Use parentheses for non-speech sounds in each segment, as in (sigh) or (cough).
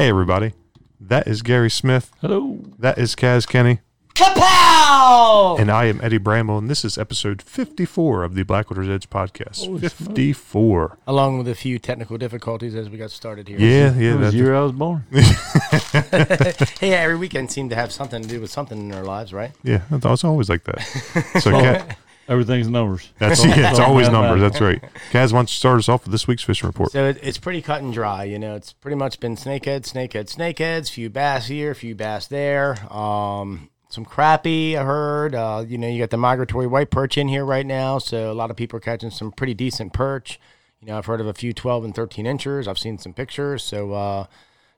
Hey, everybody. That is Gary Smith. Hello. That is Kaz Kenny. Kapow! And I am Eddie Bramble. And this is episode 54 of the Blackwater's Edge podcast. Holy smoke. 54. Along with a few technical difficulties as we got started here. Yeah, yeah. That was That, the year I was born. (laughs) (laughs) Hey, every weekend seemed to have something to do with something in their lives, right? yeah, it's always like that. (laughs) So, Kaz, Everything's numbers. that's, all- yeah, it's always numbers. That's right. Kaz wants to start us off with this week's fishing report. So it, it's pretty cut and dry. You know, it's pretty much been snakeheads, snakeheads, snakeheads. Few bass here, a few bass there. Um, some crappie, I heard. Uh, you know, you got the migratory white perch in here right now, so a lot of people are catching some pretty decent perch. You know, I've heard of a few 12 and 13 inchers. I've seen some pictures. So, uh,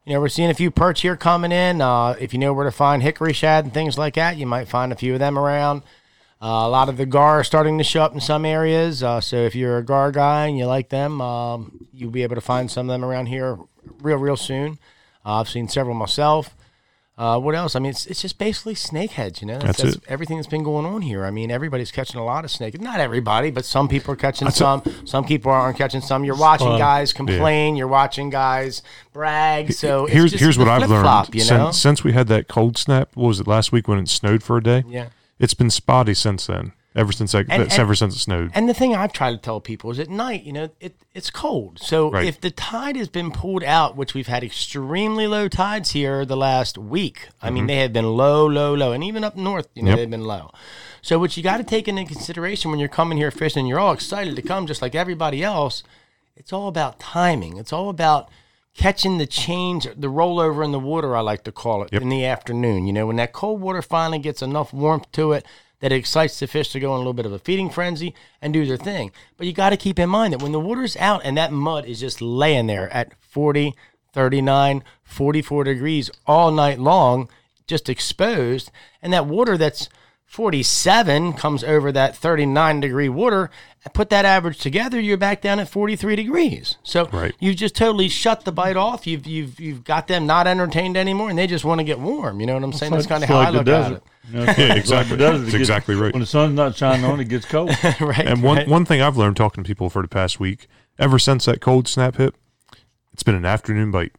you know, we're seeing a few perch here coming in. Uh, if you know where to find hickory shad and things like that, you might find a few of them around. Uh, a lot of the gar are starting to show up in some areas. Uh, so if you're a gar guy and you like them, um, you'll be able to find some of them around here real, real soon. Uh, I've seen several myself. Uh, what else? I mean, it's, it's just basically snakeheads, you know. That's it. everything that's been going on here. I mean, everybody's catching a lot of snake. Not everybody, but some people are catching That's some. Some people aren't catching some. You're watching Fun. guys complain. You're watching guys brag. So here's just here's what I've learned You know? since, since we had that cold snap. What was it last week when it snowed for a day? yeah. It's been spotty since then. Ever since that, And- that's ever since it snowed. And the thing I've tried to tell people is at night, you know, it, it's cold. So Right. if the tide has been pulled out, which we've had extremely low tides here the last week, I mean, mm-hmm. they have been low, low, low. And even up north, you know, Yep. they've been low. So what you got to take into consideration when you're coming here fishing, you're all excited to come just like everybody else. It's all about timing. It's all about catching the change, the rollover in the water, I like to call it, in the afternoon. You know, when that cold water finally gets enough warmth to it that it excites the fish to go in a little bit of a feeding frenzy and do their thing. But you got to keep in mind that when the water's out and that mud is just laying there at 40, 39, 44 degrees all night long, just exposed, and that water that's 47 comes over that 39 degree water and put that average together you're back down at 43 degrees so Right. you've just totally shut the bite off you've you've you've got them not entertained anymore and they just want to get warm you know what i'm saying that's kind of how like i the look at it You know, it's (laughs) it's exactly. desert. It That's gets- exactly right. When the sun's not shining on, it gets cold. (laughs) right And one right. one thing I've learned talking to people for the past week, ever since that cold snap hit, it's been an afternoon bite.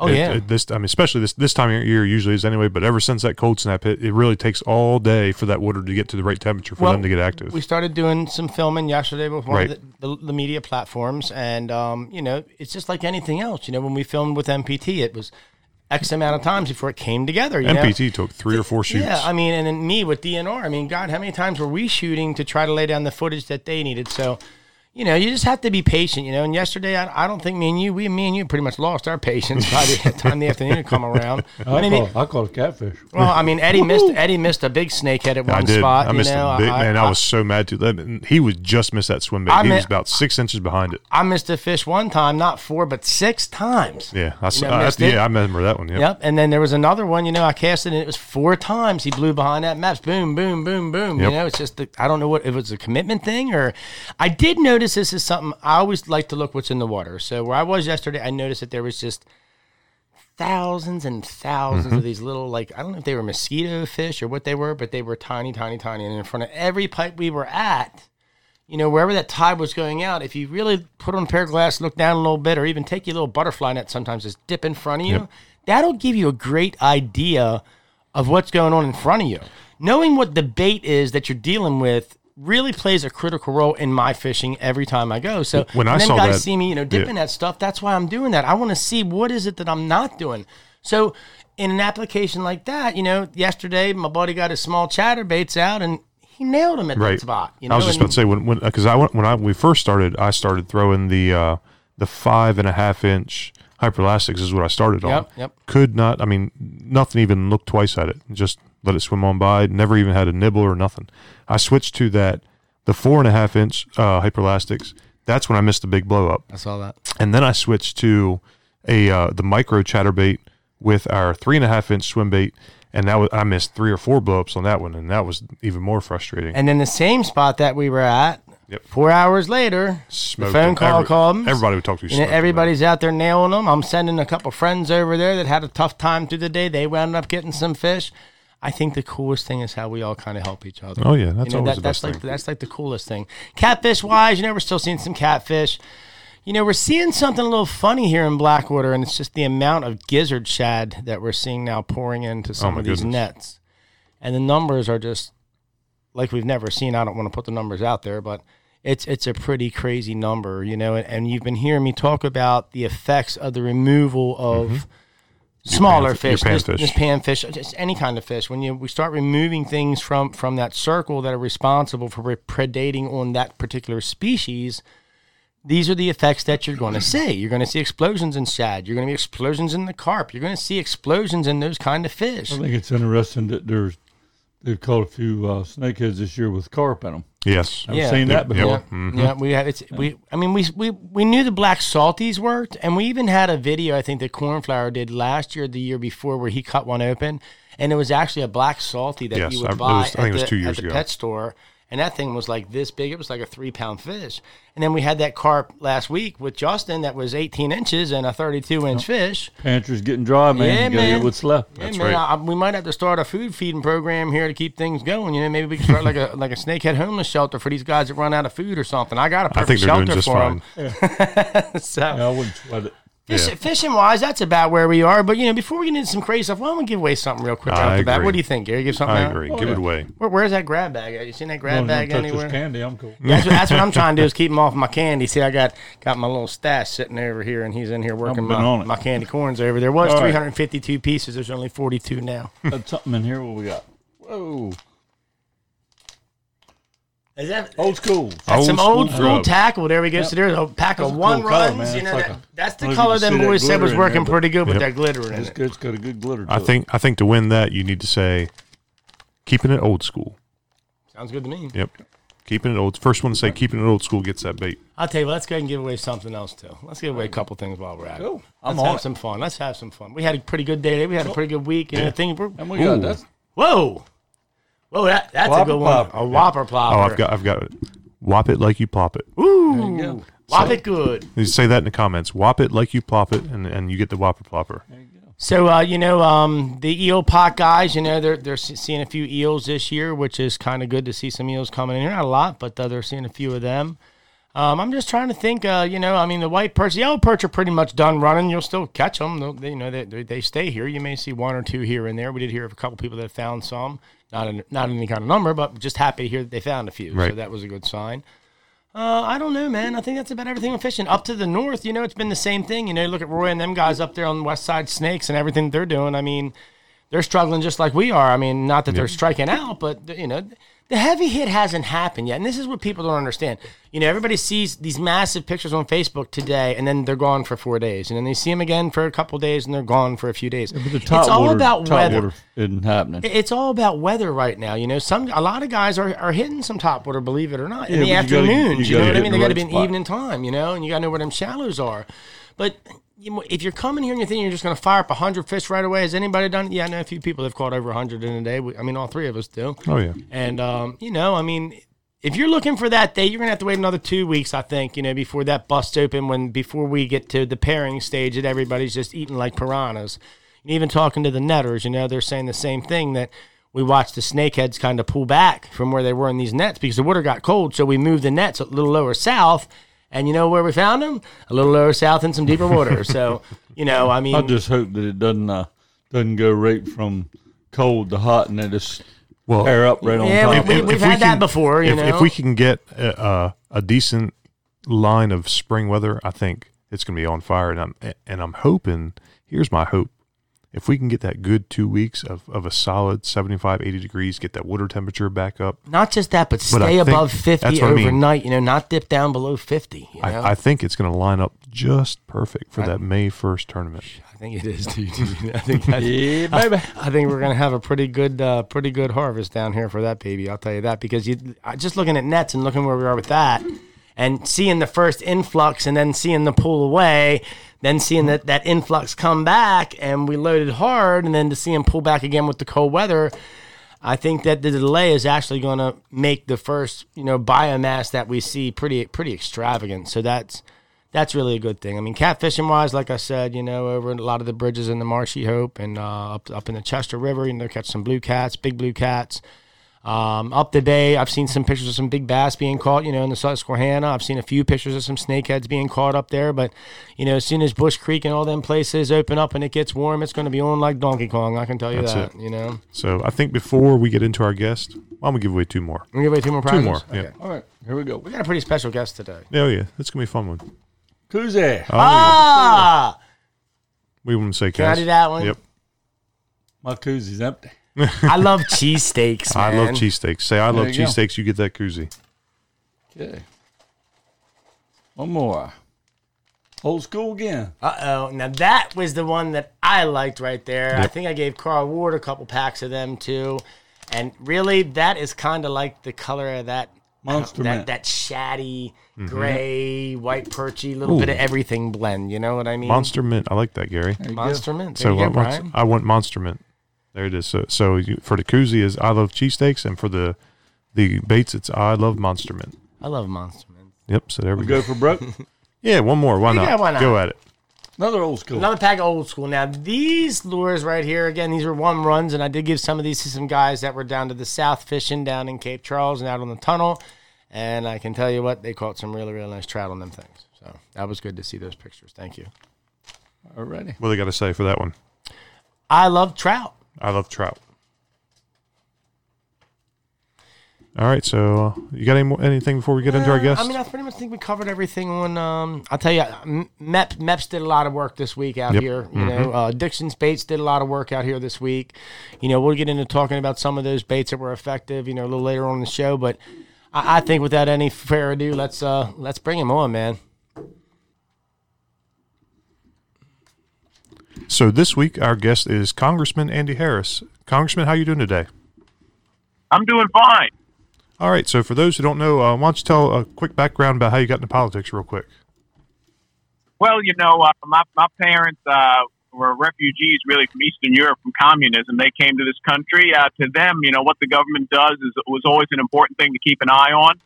Oh It- yeah it- this I mean, especially this this time of year usually is anyway. But ever since that cold snap hit, it really takes all day for that water to get to the right temperature for Well, them to get active. we started doing some filming yesterday with one Right. of the, the, the media platforms, and um, you know, it's just like anything else. You know, when we filmed with MPT, it was X amount of times before it came together. You know? MPT took three or four shoots. Yeah, I mean, and then me with DNR. I mean, God, how many times were we shooting to try to lay down the footage that they needed? So, you know, you just have to be patient. You know, and yesterday, I, I don't think me and you, we, me and you, pretty much lost our patience by the (laughs) time the afternoon had come around. I, I mean, call, I call it catfish. well, I mean, Eddie missed Eddie missed a big snakehead at one I did. spot. I missed know, a big man. I, was so mad too. That- He was just missed that swim bait. I he mi- was about six inches behind it. I missed a fish one time, not four, but six times. Yeah, I saw. know, uh, missed yeah, I remember that one. Yep. Yep. And then there was another one, you know, I cast it and it was four times. He blew behind that maps. Boom, boom, boom, boom. Yep. You know, it's just, the, I don't know what, if it was a commitment thing or I did notice this is something I always like to look what's in the water. So where I was yesterday, I noticed that there was just thousands and 1000s Mm-hmm. of these little, like, I don't know if they were mosquito fish or what they were, but they were tiny, tiny, tiny. And in front of every pipe we were at, you know, wherever that tide was going out, if you really put on a pair of glasses, look down a little bit, or even take your little butterfly net sometimes, just dip in front of you, Yep. that'll give you a great idea of what's going on in front of you. Knowing what the bait is that you're dealing with really plays a critical role in my fishing every time I go. So When I saw guys that- see me, you know, dipping yeah. that stuff, that's why I'm doing that. I want to see what is it that I'm not doing. So in an application like that, you know, yesterday my buddy got his small chatterbaits out and he nailed him at Right. that spot. You know, I was just and- about to say when when because I went when I we first started, I started throwing the uh, the five and a half inch hyperelastics is what I started on. Yep, yep. Could not. I mean, nothing even looked twice at it. Just let it swim on by. Never even had a nibble or nothing. I switched to that the four and a half inch uh, hyperelastics. That's when I missed the big blow up. I saw that. And then I switched to a uh, the micro chatterbait with our three and a half inch swim bait, and that was I missed three or four blowups on that one, and that was even more frustrating. And then the same spot that we were at, Yep. four hours later, the phone call Every- comes. Everybody would talk to you. You know, everybody's out there nailing them. I'm sending a couple friends over there that had a tough time through the day. They wound up getting some fish. I think the coolest thing is how we all kind of help each other. Oh, yeah, that's you know, always that, the that's best like thing. that's like the coolest thing. Catfish wise, you know, we're still seeing some catfish. You know, we're seeing something a little funny here in Blackwater, and it's just the amount of gizzard shad that we're seeing now pouring into oh, some Oh, of these goodness. nets. And the numbers are just like we've never seen. I don't want to put the numbers out there, but it's it's a pretty crazy number, you know. And, and you've been hearing me talk about the effects of the removal of mm-hmm. smaller pan- your fish, this, panfish. this panfish, just any kind of fish. When you we start removing things from from that circle that are responsible for predating on that particular species, these are the effects that you're going to see. You're going to see explosions in shad. You're going to be explosions in the carp. You're going to see explosions in those kind of fish. I think it's interesting that there's they've caught a few uh, snakeheads this year with carp in them. Yes. I've seen that before. yep. Yeah, Mhm. yeah, we had it's we. I mean, we we we knew the black salties worked, and we even had a video I think that Cornflower did last year, the year before, where he cut one open, and it was actually a black salty that Yes, you I- would it buy was- think at, it was the, two at years the ago. pet store, and that thing was like this big. It was like a three pound fish, and then we had that carp last week with Justin that was eighteen inches and a thirty two inch fish. Pantry's getting dry, man. Yeah, you man. get what's left. Yeah, That's man, right. I, we might have to start a food feeding program here to keep things going. You know, maybe we can start like a (laughs) like a snakehead homeless shelter for these guys that run out of food or something. I got a I perfect think they're doing shelter just for fine. them. (laughs) so Yeah, I wouldn't sweat it. Fish, Yeah. fishing wise, that's about where we are. But you know, before we get into some crazy stuff, why don't we give away something real quick I off the bat? agree. What do you think, Gary? Give something I out? agree. Oh, Give yeah. it away. Where, where's that grab bag? at? You seen that grab Don't, bag anywhere? candy. I'm cool. That's what, that's what I'm trying to do is (laughs) keep him off my candy. See, I got got my little stash sitting over here, and he's in here working my, on my candy corns over there. Was All right. 352 pieces. There's only 42 now. Got something in here. What we got? Whoa, Is that old school. That's some Old old school school tackle. There we go. So there's a pack That's of a one cool runs. man. You know, like that, a- that's the color even that boys said was working there, pretty good with Yep. that glitter in It's it. good. It's got a good glitter. To I it. think I think to win that you need to say keeping it old school. Sounds good to me. Yep. Keeping it old. First one to say keeping it old school gets that bait. I'll tell you what, let's go ahead and give away something else too. Let's give away a couple things while we're at it. Cool. I'm Let's on have it. some fun. Let's have some fun. We had a pretty good day. We had a pretty good week. And Yeah. the thing, we're, And we got Ooh. that's whoa, whoa, that, that's a good one. plopper. A whopper plopper. Oh, I've got I've got it. Whop it like you plop it. Ooh, There you go. whop it good. You say that in the comments. Whop it like you plop it, and, and you get the whopper plopper. there you go. So uh, you know, um, the eel pot guys, you know, they're they're seeing a few eels this year, which is kind of good to see some eels coming in here. Not a lot, but uh, they're seeing a few of them. Um, I'm just trying to think. Uh, you know, I mean, the white perch, the yellow perch are pretty much done running. You'll still catch them. They'll, they, you know, they, they they stay here. You may see one or two here and there. We did hear of a couple people that found some, not in, not any kind of number, but just happy to hear that they found a few. So that was a good sign. Uh, I don't know, man. I think that's about everything with fishing. Up to the north, you know, it's been the same thing. You know, look at Roy and them guys up there on the west side snakes and everything they're doing. I mean, they're struggling just like we are. I mean, not that they're striking out, but you know, the heavy hit hasn't happened yet. And this is what people don't understand. You know, everybody sees these massive pictures on Facebook today, and then they're gone for four days, and then they see them again for a couple days, and they're gone for a few days. But the it's all water, about top weather. water isn't happening. It's all about weather right now. You know, some a lot of guys are, are hitting some top water, believe it or not, in Yeah, the but you gotta- afternoons. you You, know gotta what I mean? the They got to be in evening time, you know, and you got to know where them shallows are. But know, if you're coming here and you're thinking you're just going to fire up hundred fish right away, has anybody done? it? Yeah, I know a few people have caught over hundred in a day. We- I mean, all three of us do. Oh yeah. And um, you know, I mean, if you're looking for that day, you're gonna have to wait another two weeks, I think. You know, before that busts open. When before we get to the pairing stage, that everybody's just eating like piranhas. And even talking to the netters, you know, they're saying the same thing that we watched the snakeheads kind of pull back from where they were in these nets because the water got cold. So we moved the nets a little lower south. And you know where we found them? A little lower south in some deeper water. So, (laughs) you know, I mean, I just hope that it doesn't uh, doesn't go right from cold to hot and then just Well, pair up right on Yeah, top. we- if- we've if had that can- before, you if, know? if we can get a, a, a decent line of spring weather, I think it's going to be on fire. And I'm and I'm hoping. Here's my hope: if we can get that good two weeks of, of a solid 75, 80 degrees, get that water temperature back up. Not just that, but But stay think above 50 what I mean. overnight, you know, not dip down below 50. You know? I, I think it's going to line up just perfect for that May first tournament. I think it is, (laughs) dude. I think that, (laughs) yeah, baby. I think we're gonna have a pretty good, uh, pretty good harvest down here for that baby. I'll tell you that because you I- just looking at nets and looking where we are with that, and seeing the first influx and then seeing the pull away, then seeing that that influx come back and we loaded hard, and then to see them pull back again with the cold weather. I think that the delay is actually going to make the first, you know, biomass that we see pretty pretty extravagant. So that's that's really a good thing. I mean, catfishing wise, like I said, you know, over a lot of the bridges in the Marshyhope and uh, up up in the Chester River, you know, catch some blue cats, big blue cats. Um, up the bay, I've seen some pictures of some big bass being caught, you know, in the Susquehanna. I've seen a few pictures of some snakeheads being caught up there. But, you know, as soon as Bush Creek and all them places open up and it gets warm, it's going to be on like Donkey Kong. I can tell you That's that, it. you know. So I think before we get into our guest, why don't we give away two more? We give away two more prizes? Two prizes. more, yeah. Okay. All right, here we go. We got a pretty special guest today. Oh yeah, that's gonna be a fun one. Koozie. Oh, Ah, we wouldn't say can I Kaz. do that one? Yep. My koozie's empty. I love cheesesteaks, I man. love cheesesteaks. Say I love There you go. cheesesteaks, you get that koozie. Okay. One more. Old school again. Uh oh. Now that was the one that I liked right there. I Yep. think I gave Carl Ward a couple packs of them too. And really, that is kind of like the color of that Monster that, Mint. that shaddy, Mm-hmm. gray, white perchy, little bit of everything blend. You know what I mean? Monster Mint. I like that, Gary. There you Monster Mint. There So you go, what- what's- Brian. I want Monster Mint. There it is. So, so you, for the koozie is I love cheesesteaks, and for the the baits it's I love Monster Mint. I love Monster Mint. Yep. So there we We go. go for broke. (laughs) Yeah, one more. Why not? Yeah, why not? Go at it. Another old school. Another pack of old school. Now these lures right here, again, these were one runs, and I did give some of these to some guys that were down to the south fishing down in Cape Charles and out on the tunnel. And I can tell you what, they caught some really, really nice trout on them things. So that was good to see those pictures. Thank you. Already. What do they got to say for that one? I love trout. I love trout. All right. So you got any more, anything before we get into our Uh, guest? I mean, I pretty much think we covered everything on. Um, I'll tell you, Mep Meps did a lot of work this week out Yep. here. You know, uh, Dixon's baits did a lot of work out here this week. You know, we'll get into talking about some of those baits that were effective. You know, a little later on in the show, but I, I think without any further ado, let's uh, let's bring him on, man. So this week our guest is Congressman Andy Harris. Congressman, how you doing today? I'm doing fine. All right. So for those who don't know, uh, why don't you tell a quick background about how you got into politics, real quick? Well, you know, uh, my my parents uh, were refugees, really from Eastern Europe, from communism. They came to this country. Uh, to them, you know, what the government does is was always an important thing to keep an eye on.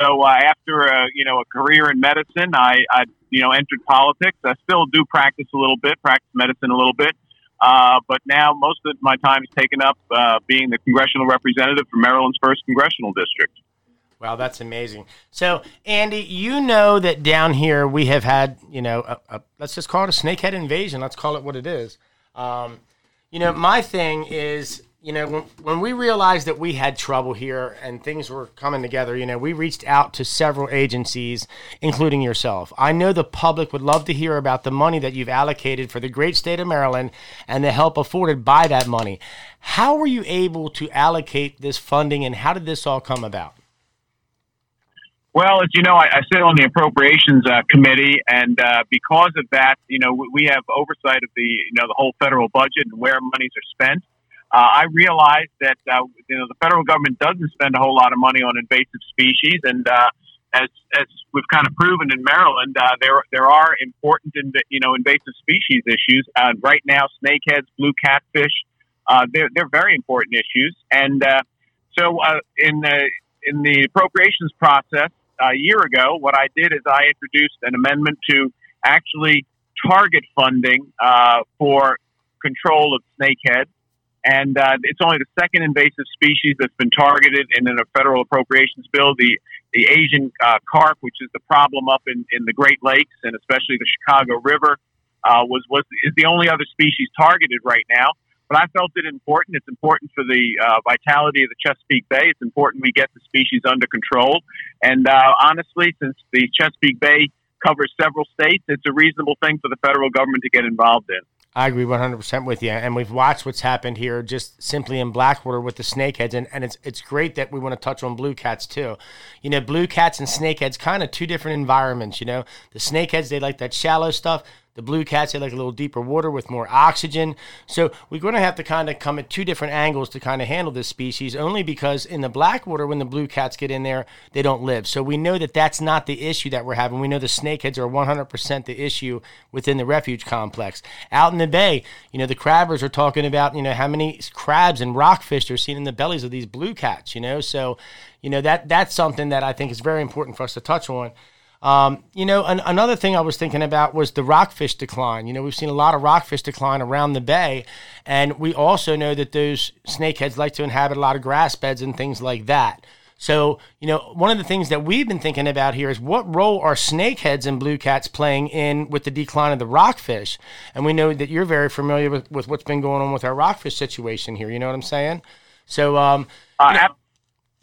So uh, after a you know a career in medicine, I, I you know entered politics. I still do practice a little bit, practice medicine a little bit. Uh, but now most of my time is taken up uh, being the congressional representative for Maryland's first congressional district. Wow, that's amazing. So, Andy, you know that down here we have had, you know, a, a, let's just call it a snakehead invasion. Let's call it what it is. Um, you know, my thing is, you know, when, when we realized that we had trouble here and things were coming together, you know, we reached out to several agencies, including yourself. I know the public would love to hear about the money that you've allocated for the great state of Maryland and the help afforded by that money. How were you able to allocate this funding and how did this all come about? Well, as you know, I, I sit on the appropriations uh, committee, and uh, because of that, you know, we, we have oversight of the you know the whole federal budget and where monies are spent. Uh, I realized that uh, you know the federal government doesn't spend a whole lot of money on invasive species, and uh, as as we've kind of proven in Maryland, uh, there there are important inv- you know invasive species issues. Uh, right now, snakeheads, blue catfish, uh, they're they're very important issues, and uh, so uh, in the in the appropriations process a year ago, what I did is I introduced an amendment to actually target funding uh, for control of snakeheads. And uh, it's only the second invasive species that's been targeted in a federal appropriations bill. The the Asian uh, carp, which is the problem up in, in the Great Lakes and especially the Chicago River, uh, was was is the only other species targeted right now. But I felt it important. It's important for the uh, vitality of the Chesapeake Bay. It's important we get the species under control. And uh, honestly, since the Chesapeake Bay covers several states, it's a reasonable thing for the federal government to get involved in. I agree 100% with you. And we've watched what's happened here just simply in Blackwater with the snakeheads. And, and it's, it's great that we want to touch on blue cats too. You know, blue cats and snakeheads, kind of two different environments. You know, the snakeheads, they like that shallow stuff. The blue cats, they like a little deeper water with more oxygen. So we're going to have to kind of come at two different angles to kind of handle this species, only because in the black water, when the blue cats get in there, they don't live. So we know that that's not the issue that we're having. We know the snakeheads are 100% the issue within the refuge complex. Out in the bay, you know, the crabbers are talking about, you know, how many crabs and rockfish they're seen in the bellies of these blue cats, you know. So, you know, that that's something that I think is very important for us to touch on. Um, you know, an, another thing I was thinking about was the rockfish decline. You know, we've seen a lot of rockfish decline around the bay, and we also know that those snakeheads like to inhabit a lot of grass beds and things like that. So, you know, one of the things that we've been thinking about here is what role are snakeheads and blue cats playing in with the decline of the rockfish? And we know that you're very familiar with, with what's been going on with our rockfish situation here. You know what I'm saying? So, um, Uh, you know- ab-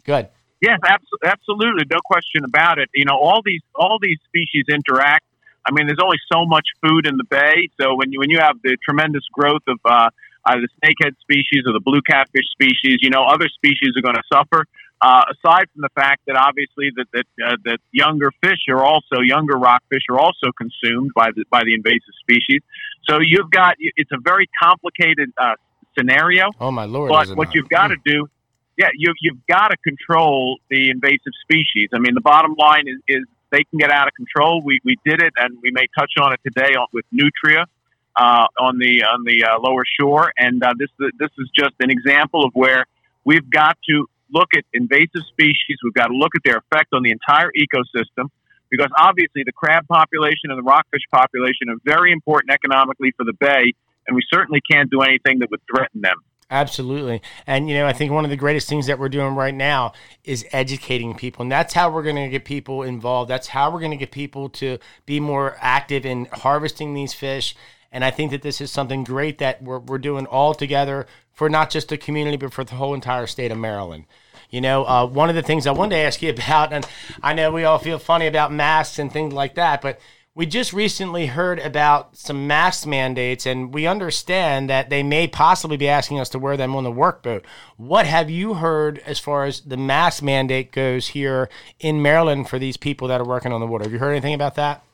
good. Yes, abso- absolutely, no question about it. You know, all these all these species interact. I mean, there's only so much food in the bay, so when you when you have the tremendous growth of uh, either the snakehead species or the blue catfish species, you know, other species are going to suffer. Uh, aside from the fact that obviously that that, uh, that younger fish are also younger rockfish are also consumed by the by the invasive species. So you've got it's a very complicated uh, scenario. Oh, my Lord. But what not? you've got to do, yeah, you, you've got to control the invasive species. I mean, the bottom line is, is they can get out of control. We, we did it, and we may touch on it today with Nutria uh, on the on the uh, lower shore. And uh, this this is just an example of where we've got to look at invasive species. We've got to look at their effect on the entire ecosystem. Because obviously, the crab population and the rockfish population are very important economically for the bay, and we certainly can't do anything that would threaten them. Absolutely. And, you know, I think one of the greatest things that we're doing right now is educating people. And that's how we're going to get people involved. That's how we're going to get people to be more active in harvesting these fish. And I think that this is something great that we're, we're doing all together for not just the community, but for the whole entire state of Maryland. You know, uh, one of the things I wanted to ask you (laughs) about, and I know we all feel funny about masks and things like that, but we just recently heard about some mask mandates, and we understand that they may possibly be asking us to wear them on the workboat. What have you heard as far as the mask mandate goes here in Maryland for these people that are working on the water? Have you heard anything about that?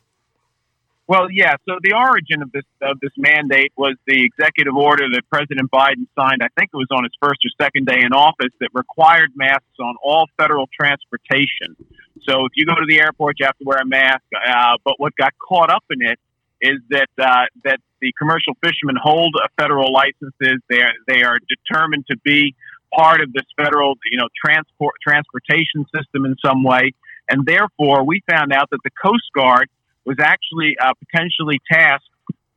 Well, yeah. So the origin of this of this mandate was the executive order that President Biden signed. I think it was on his first or second day in office that required masks on all federal transportation. So if you go to the airport, you have to wear a mask. Uh, but what got caught up in it is that uh, that the commercial fishermen hold federal licenses. They are, they are determined to be part of this federal, you know, transport transportation system in some way, and therefore we found out that the Coast Guard was actually uh, potentially tasked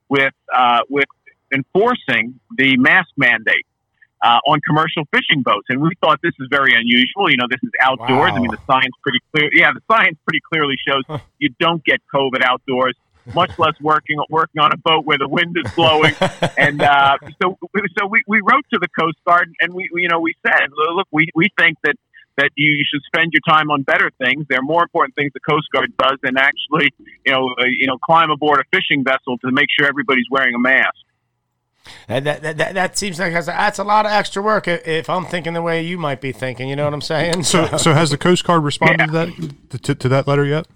with uh, with enforcing the mask mandate uh, on commercial fishing boats, and we thought this is very unusual. You know, this is outdoors. I mean, the science pretty clear. Yeah, the science pretty clearly shows you don't get COVID outdoors. Much less working working on a boat where the wind is blowing, (laughs) and uh, so so we, we wrote to the Coast Guard and we, we you know we said look we, we think that that you should spend your time on better things. There are more important things the Coast Guard does than actually, you know, uh, you know, climb aboard a fishing vessel to make sure everybody's wearing a mask. That, that, that, that, that seems like that's, that's a lot of extra work if I'm thinking the way you might be thinking. You know what I'm saying? So, so has the Coast Guard responded to that to, to that letter yet?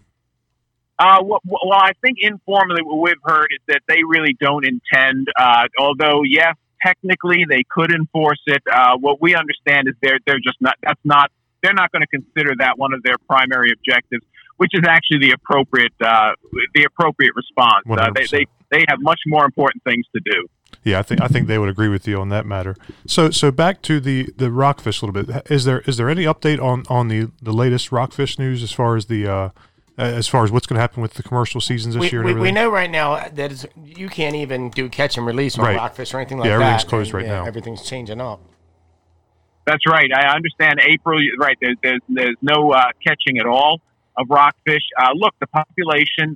Uh, well, well, I think informally what we've heard is that they really don't intend. Uh, although, yes, technically they could enforce it. Uh, what we understand is they're they're just not. That's not. They're not going to consider that one of their primary objectives, which is actually the appropriate uh, the appropriate response. Uh, they, they they have much more important things to do. Yeah, I think I think they would agree with you on that matter. So so back to the the rockfish a little bit. Is there is there any update on on the the latest rockfish news as far as the uh, as far as what's going to happen with the commercial seasons this we, year? and we, we know right now that you can't even do catch and release on Right. rockfish or anything like Yeah, that. everything's closed right yeah, now. Everything's changing up. That's right. I understand April. Right. There's there's, there's no uh, catching at all of rockfish. Uh, look, the population.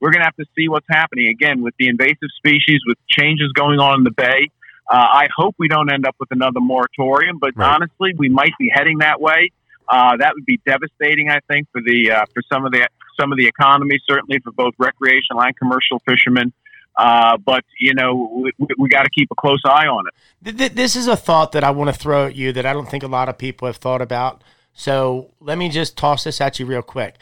We're going to have to see what's happening again with the invasive species, with changes going on in the bay. Uh, I hope we don't end up with another moratorium, but Right. honestly, we might be heading that way. Uh, that would be devastating, I think, for the uh, for some of the some of the economy, certainly for both recreational and commercial fishermen. Uh, but you know, we, we got to keep a close eye on it. Th- th- This is a thought that I want to throw at you that I don't think a lot of people have thought about. So let me just toss this at you real quick.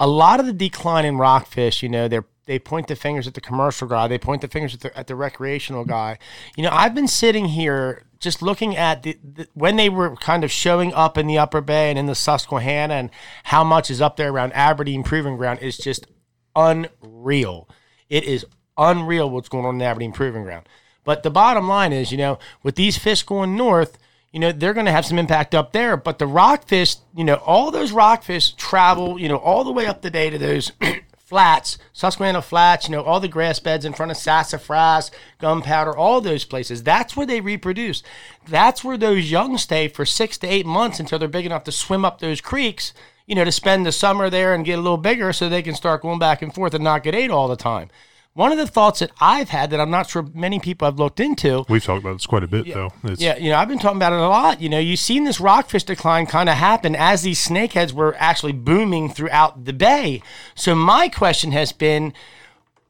A lot of the decline in rockfish, you know, they're they point the fingers at the commercial guy, they point the fingers at the, at the recreational guy. You know, I've been sitting here just looking at the, the when they were kind of showing up in the Upper Bay and in the Susquehanna, and how much is up there around Aberdeen Proving Ground is just unreal. It is unreal what's going on in Aberdeen Proving Ground. But the bottom line is, you know, with these fish going north, you know, they're going to have some impact up there. But the rockfish, you know, all those rockfish travel, you know, all the way up the bay to those (clears throat) flats, Susquehanna Flats, you know, all the grass beds in front of Sassafras, Gunpowder, all those places. That's where they reproduce. That's where those young stay for six to eight months until they're big enough to swim up those creeks, you know, to spend the summer there and get a little bigger so they can start going back and forth and not get ate all the time. One of the thoughts that I've had that I'm not sure many people have looked into. We've talked about this quite a bit, yeah, though. It's, yeah, you know, I've been talking about it a lot. You know, you've seen this rockfish decline kind of happen as these snakeheads were actually booming throughout the bay. So my question has been.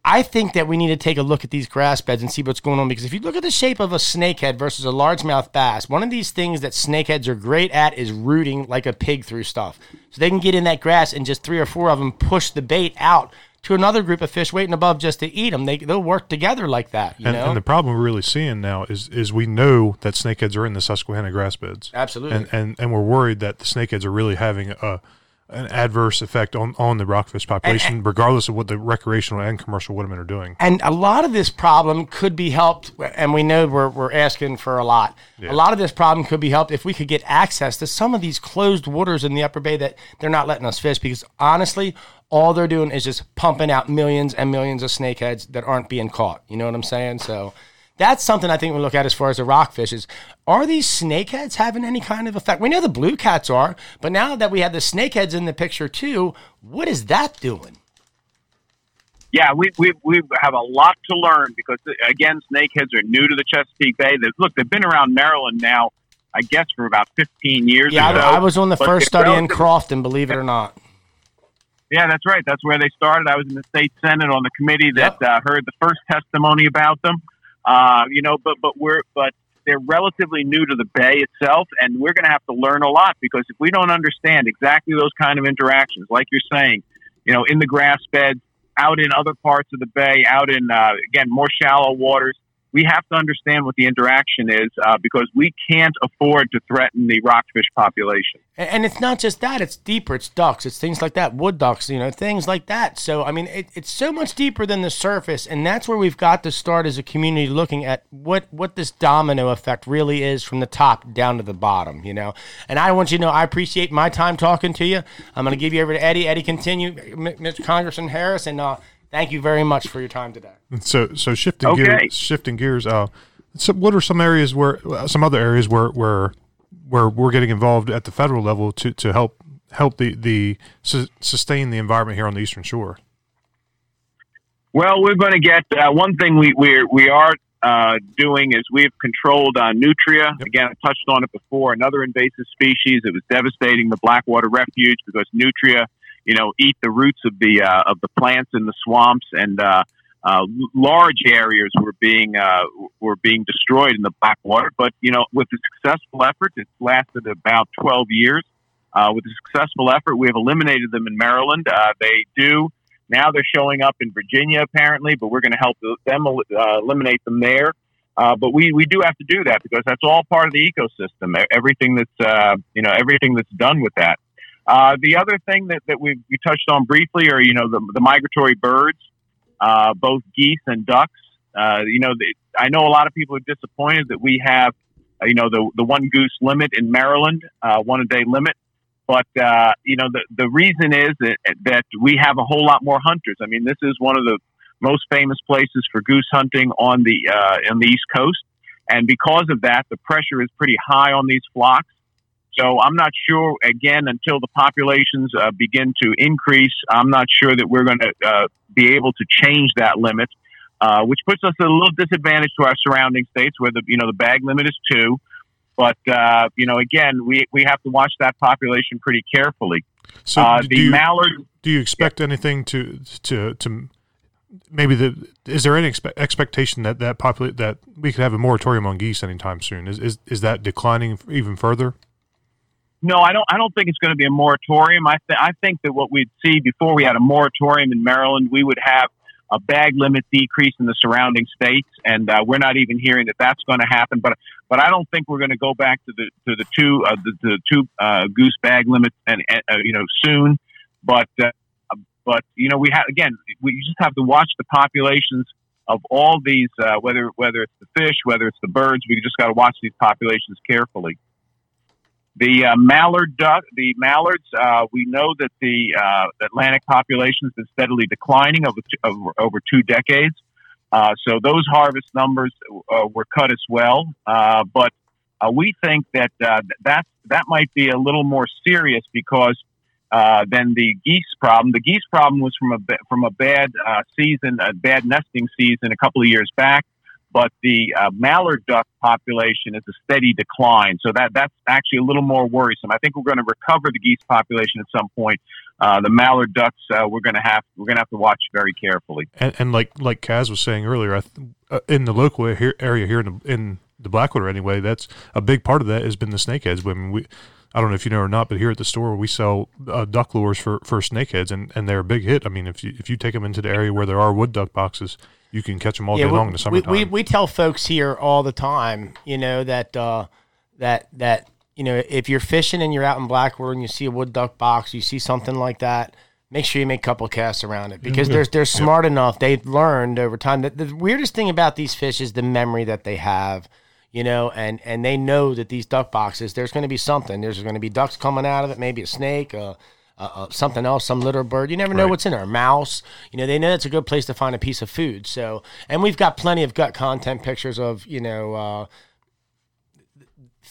I think that we need to take a look at these grass beds and see what's going on because if you look at the shape of a snakehead versus a largemouth bass, one of these things that snakeheads are great at is rooting like a pig through stuff. So they can get in that grass and just three or four of them push the bait out to another group of fish waiting above just to eat them. They they'll work together like that. You and, know? and the problem we're really seeing now is is we know that snakeheads are in the Susquehanna grass beds. Absolutely. And and, and we're worried that the snakeheads are really having a an adverse effect on, on the rockfish population, and, regardless of what the recreational and commercial woodmen are doing. And a lot of this problem could be helped, and we know we're, we're asking for a lot. Yeah. A lot of this problem could be helped if we could get access to some of these closed waters in the upper bay that they're not letting us fish because honestly, all they're doing is just pumping out millions and millions of snakeheads that aren't being caught. You know what I'm saying? So that's something I think we look at as far as the rockfish is are these snakeheads having any kind of effect? We know the blue cats are, but now that we have the snakeheads in the picture too, what is that doing? Yeah, we, we, we have a lot to learn because, again, snakeheads are new to the Chesapeake Bay. They've, look, they've been around Maryland now, I guess, for about 15 years. Yeah, I, I, was on the first study in Crofton, believe it or not. Yeah, that's right. That's where they started. I was in the state senate on the committee that yep. uh, heard the first testimony about them. Uh, you know, but but we're but they're relatively new to the bay itself, and we're going to have to learn a lot because if we don't understand exactly those kind of interactions, like you're saying, you know, in the grass beds, out in other parts of the bay, out in uh, again more shallow waters, we have to understand what the interaction is uh, because we can't afford to threaten the rockfish population. And it's not just that; it's deeper. It's ducks. It's things like that, wood ducks. You know, things like that. So I mean, it, it's so much deeper than the surface, and that's where we've got to start as a community looking at what what this domino effect really is from the top down to the bottom. You know, and I want you to know I appreciate my time talking to you. I'm going to give you over to Eddie. Eddie, continue, Mr. Congressman Harris, and. Uh, Thank you very much for your time today. So, so shifting okay. gears, shifting gears. Uh, so what are some areas where, uh, some other areas where, where, where we're getting involved at the federal level to, to help help the the su- sustain the environment here on the Eastern Shore? Well, we're going to get uh, one thing we we we are uh, doing is we've controlled uh, nutria. Yep. Again, I touched on it before. Another invasive species. It was devastating the Blackwater Refuge because nutria you know, eat the roots of the uh, of the plants in the swamps, and uh, uh, large areas were being uh, were being destroyed in the Blackwater. But you know, with a successful effort, it's lasted about 12 years. Uh, with a successful effort, we have eliminated them in Maryland. Uh, they do now; they're showing up in Virginia apparently, but we're going to help them uh, eliminate them there. Uh, but we, we do have to do that because that's all part of the ecosystem. Everything that's uh, you know everything that's done with that. Uh, the other thing that, that we, we touched on briefly are, you know, the, the migratory birds, uh, both geese and ducks. Uh, you know, the, I know a lot of people are disappointed that we have, uh, you know, the, the one goose limit in Maryland, uh, one a day limit. But, uh, you know, the, the reason is that, that we have a whole lot more hunters. I mean, this is one of the most famous places for goose hunting on the, on the East Coast. And because of that, the pressure is pretty high on these flocks. So I'm not sure, again, until the populations uh, begin to increase, I'm not sure that we're going to uh, be able to change that limit, uh, which puts us at a little disadvantage to our surrounding states where the, you know, the bag limit is two. But, uh, you know, again, we, we have to watch that population pretty carefully. So uh, the you, mallard. Do you expect yeah. anything to, to, to maybe the, is there any expe- expectation that that populate that we could have a moratorium on geese anytime soon? Is, is, is that declining even further? No, I don't. I don't think it's going to be a moratorium. I, th- I think that what we'd see before we had a moratorium in Maryland, we would have a bag limit decrease in the surrounding states, and uh, we're not even hearing that that's going to happen. But but I don't think we're going to go back to the to the two uh, the, the two uh, goose bag limits and uh, you know soon. But uh, but you know we have again we just have to watch the populations of all these uh, whether whether it's the fish whether it's the birds. We just got to watch these populations carefully. The uh, mallard duck, the mallards, uh, we know that the uh, Atlantic population has been steadily declining over two, over, over two decades. Uh, so those harvest numbers uh, were cut as well. Uh, but we think that that that might be a little more serious because than the geese problem. The geese problem was from a from a bad season, a bad nesting season a couple of years back but the uh, mallard duck population is a steady decline. So that that's actually a little more worrisome. I think we're going to recover the geese population at some point. Uh, the mallard ducks, uh, we're going to have we're going to have to watch very carefully. And, and like like Kaz was saying earlier, uh, in the local area here in the, in the Blackwater anyway, that's a big part of that has been the snakeheads. I mean, we. I don't know if you know or not, but here at the store we sell uh, duck lures for, for snakeheads, and, and they're a big hit. I mean, if you if you take them into the area where there are wood duck boxes, you can catch them all yeah, day we, long in the summertime. We, we, we tell folks here all the time, you know, that uh, that that you know if you're fishing and you're out in Blackwater and you see a wood duck box, you see something like that, make sure you make a couple casts around it because they're they're smart enough. They've learned over time that the weirdest thing about these fish is the memory that they have. You know, and and they know that these duck boxes, there's going to be something. There's going to be ducks coming out of it, maybe a snake, uh, uh, uh, something else, some little bird. You never know right. what's in there. A mouse. You know, they know it's a good place to find a piece of food. So, and we've got plenty of gut content pictures of you know uh,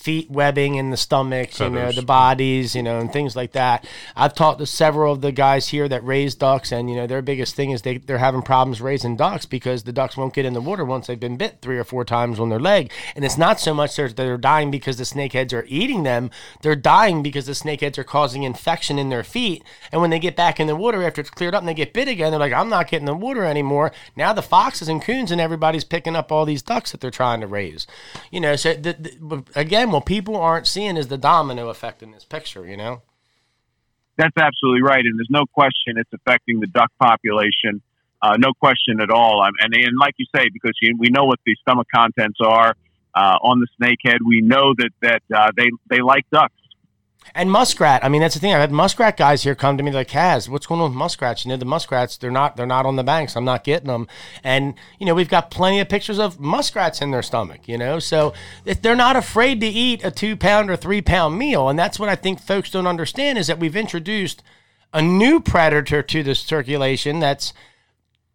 feet webbing in the stomachs, Feathers. you know, the bodies, you know, and things like that. I've talked to several of the guys here that raise ducks, and you know, their biggest thing is they they're having problems raising ducks because the ducks won't get in the water once they've been bit three or four times on their leg. And it's not so much that they're dying because the snakeheads are eating them; they're dying because the snakeheads are causing infection in their feet. And when they get back in the water after it's cleared up and they get bit again, they're like, "I'm not getting the water anymore." Now the foxes and coons and everybody's picking up all these ducks that they're trying to raise. You know, so the, the, again what people aren't seeing is the domino effect in this picture, you know? That's absolutely right. And there's no question it's affecting the duck population. Uh, no question at all. and, and like you say, because we know what the stomach contents are uh, on the snakehead, we know that, that uh, they, they like ducks. And muskrat. I mean, that's the thing. I've had muskrat guys here come to me like, "Kaz, what's going on with muskrats? You know, the muskrats they're not they're not on the banks. I'm not getting them." And you know, we've got plenty of pictures of muskrats in their stomach. You know, so if they're not afraid to eat a two pound or three pound meal, and that's what I think folks don't understand is that we've introduced a new predator to the circulation that's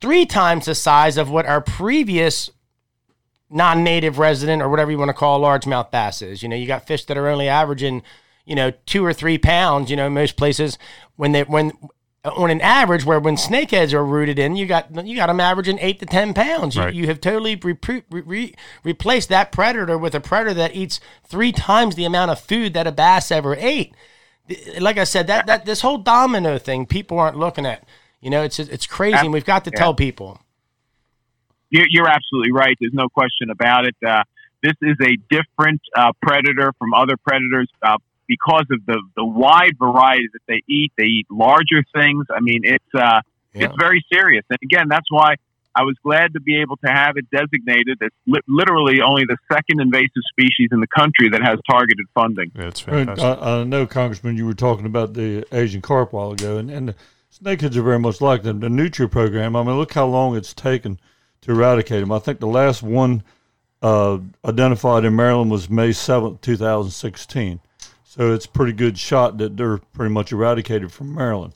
three times the size of what our previous non-native resident or whatever you want to call a largemouth bass is. You know, you got fish that are only averaging you know, two or three pounds. You know, most places when they when on an average, where when snakeheads are rooted in, you got you got them averaging eight to ten pounds. You, right. you have totally re- re- replaced that predator with a predator that eats three times the amount of food that a bass ever ate. Like I said, that that this whole domino thing, people aren't looking at. You know, it's it's crazy, and we've got to yeah. tell people. You're, you're absolutely right. There's no question about it. Uh, this is a different uh, predator from other predators. Uh, because of the the wide variety that they eat. They eat larger things. I mean, it's uh, yeah. it's very serious. And again, that's why I was glad to be able to have it designated. It's li- literally only the second invasive species in the country that has targeted funding. Yeah, it's fantastic. I, I, know, Congressman, you were talking about the Asian carp a while ago, and, and snakeheads are very much like them. The Nutria program, I mean, look how long it's taken to eradicate them. I think the last one uh, identified in Maryland was May 7th, 2016. So it's a pretty good shot that they're pretty much eradicated from Maryland.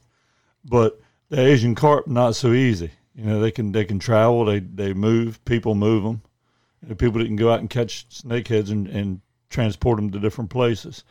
But the Asian carp, not so easy. You know, they can they can travel, they they move, people move them. And people didn't go out and catch snakeheads and, and transport them to different places.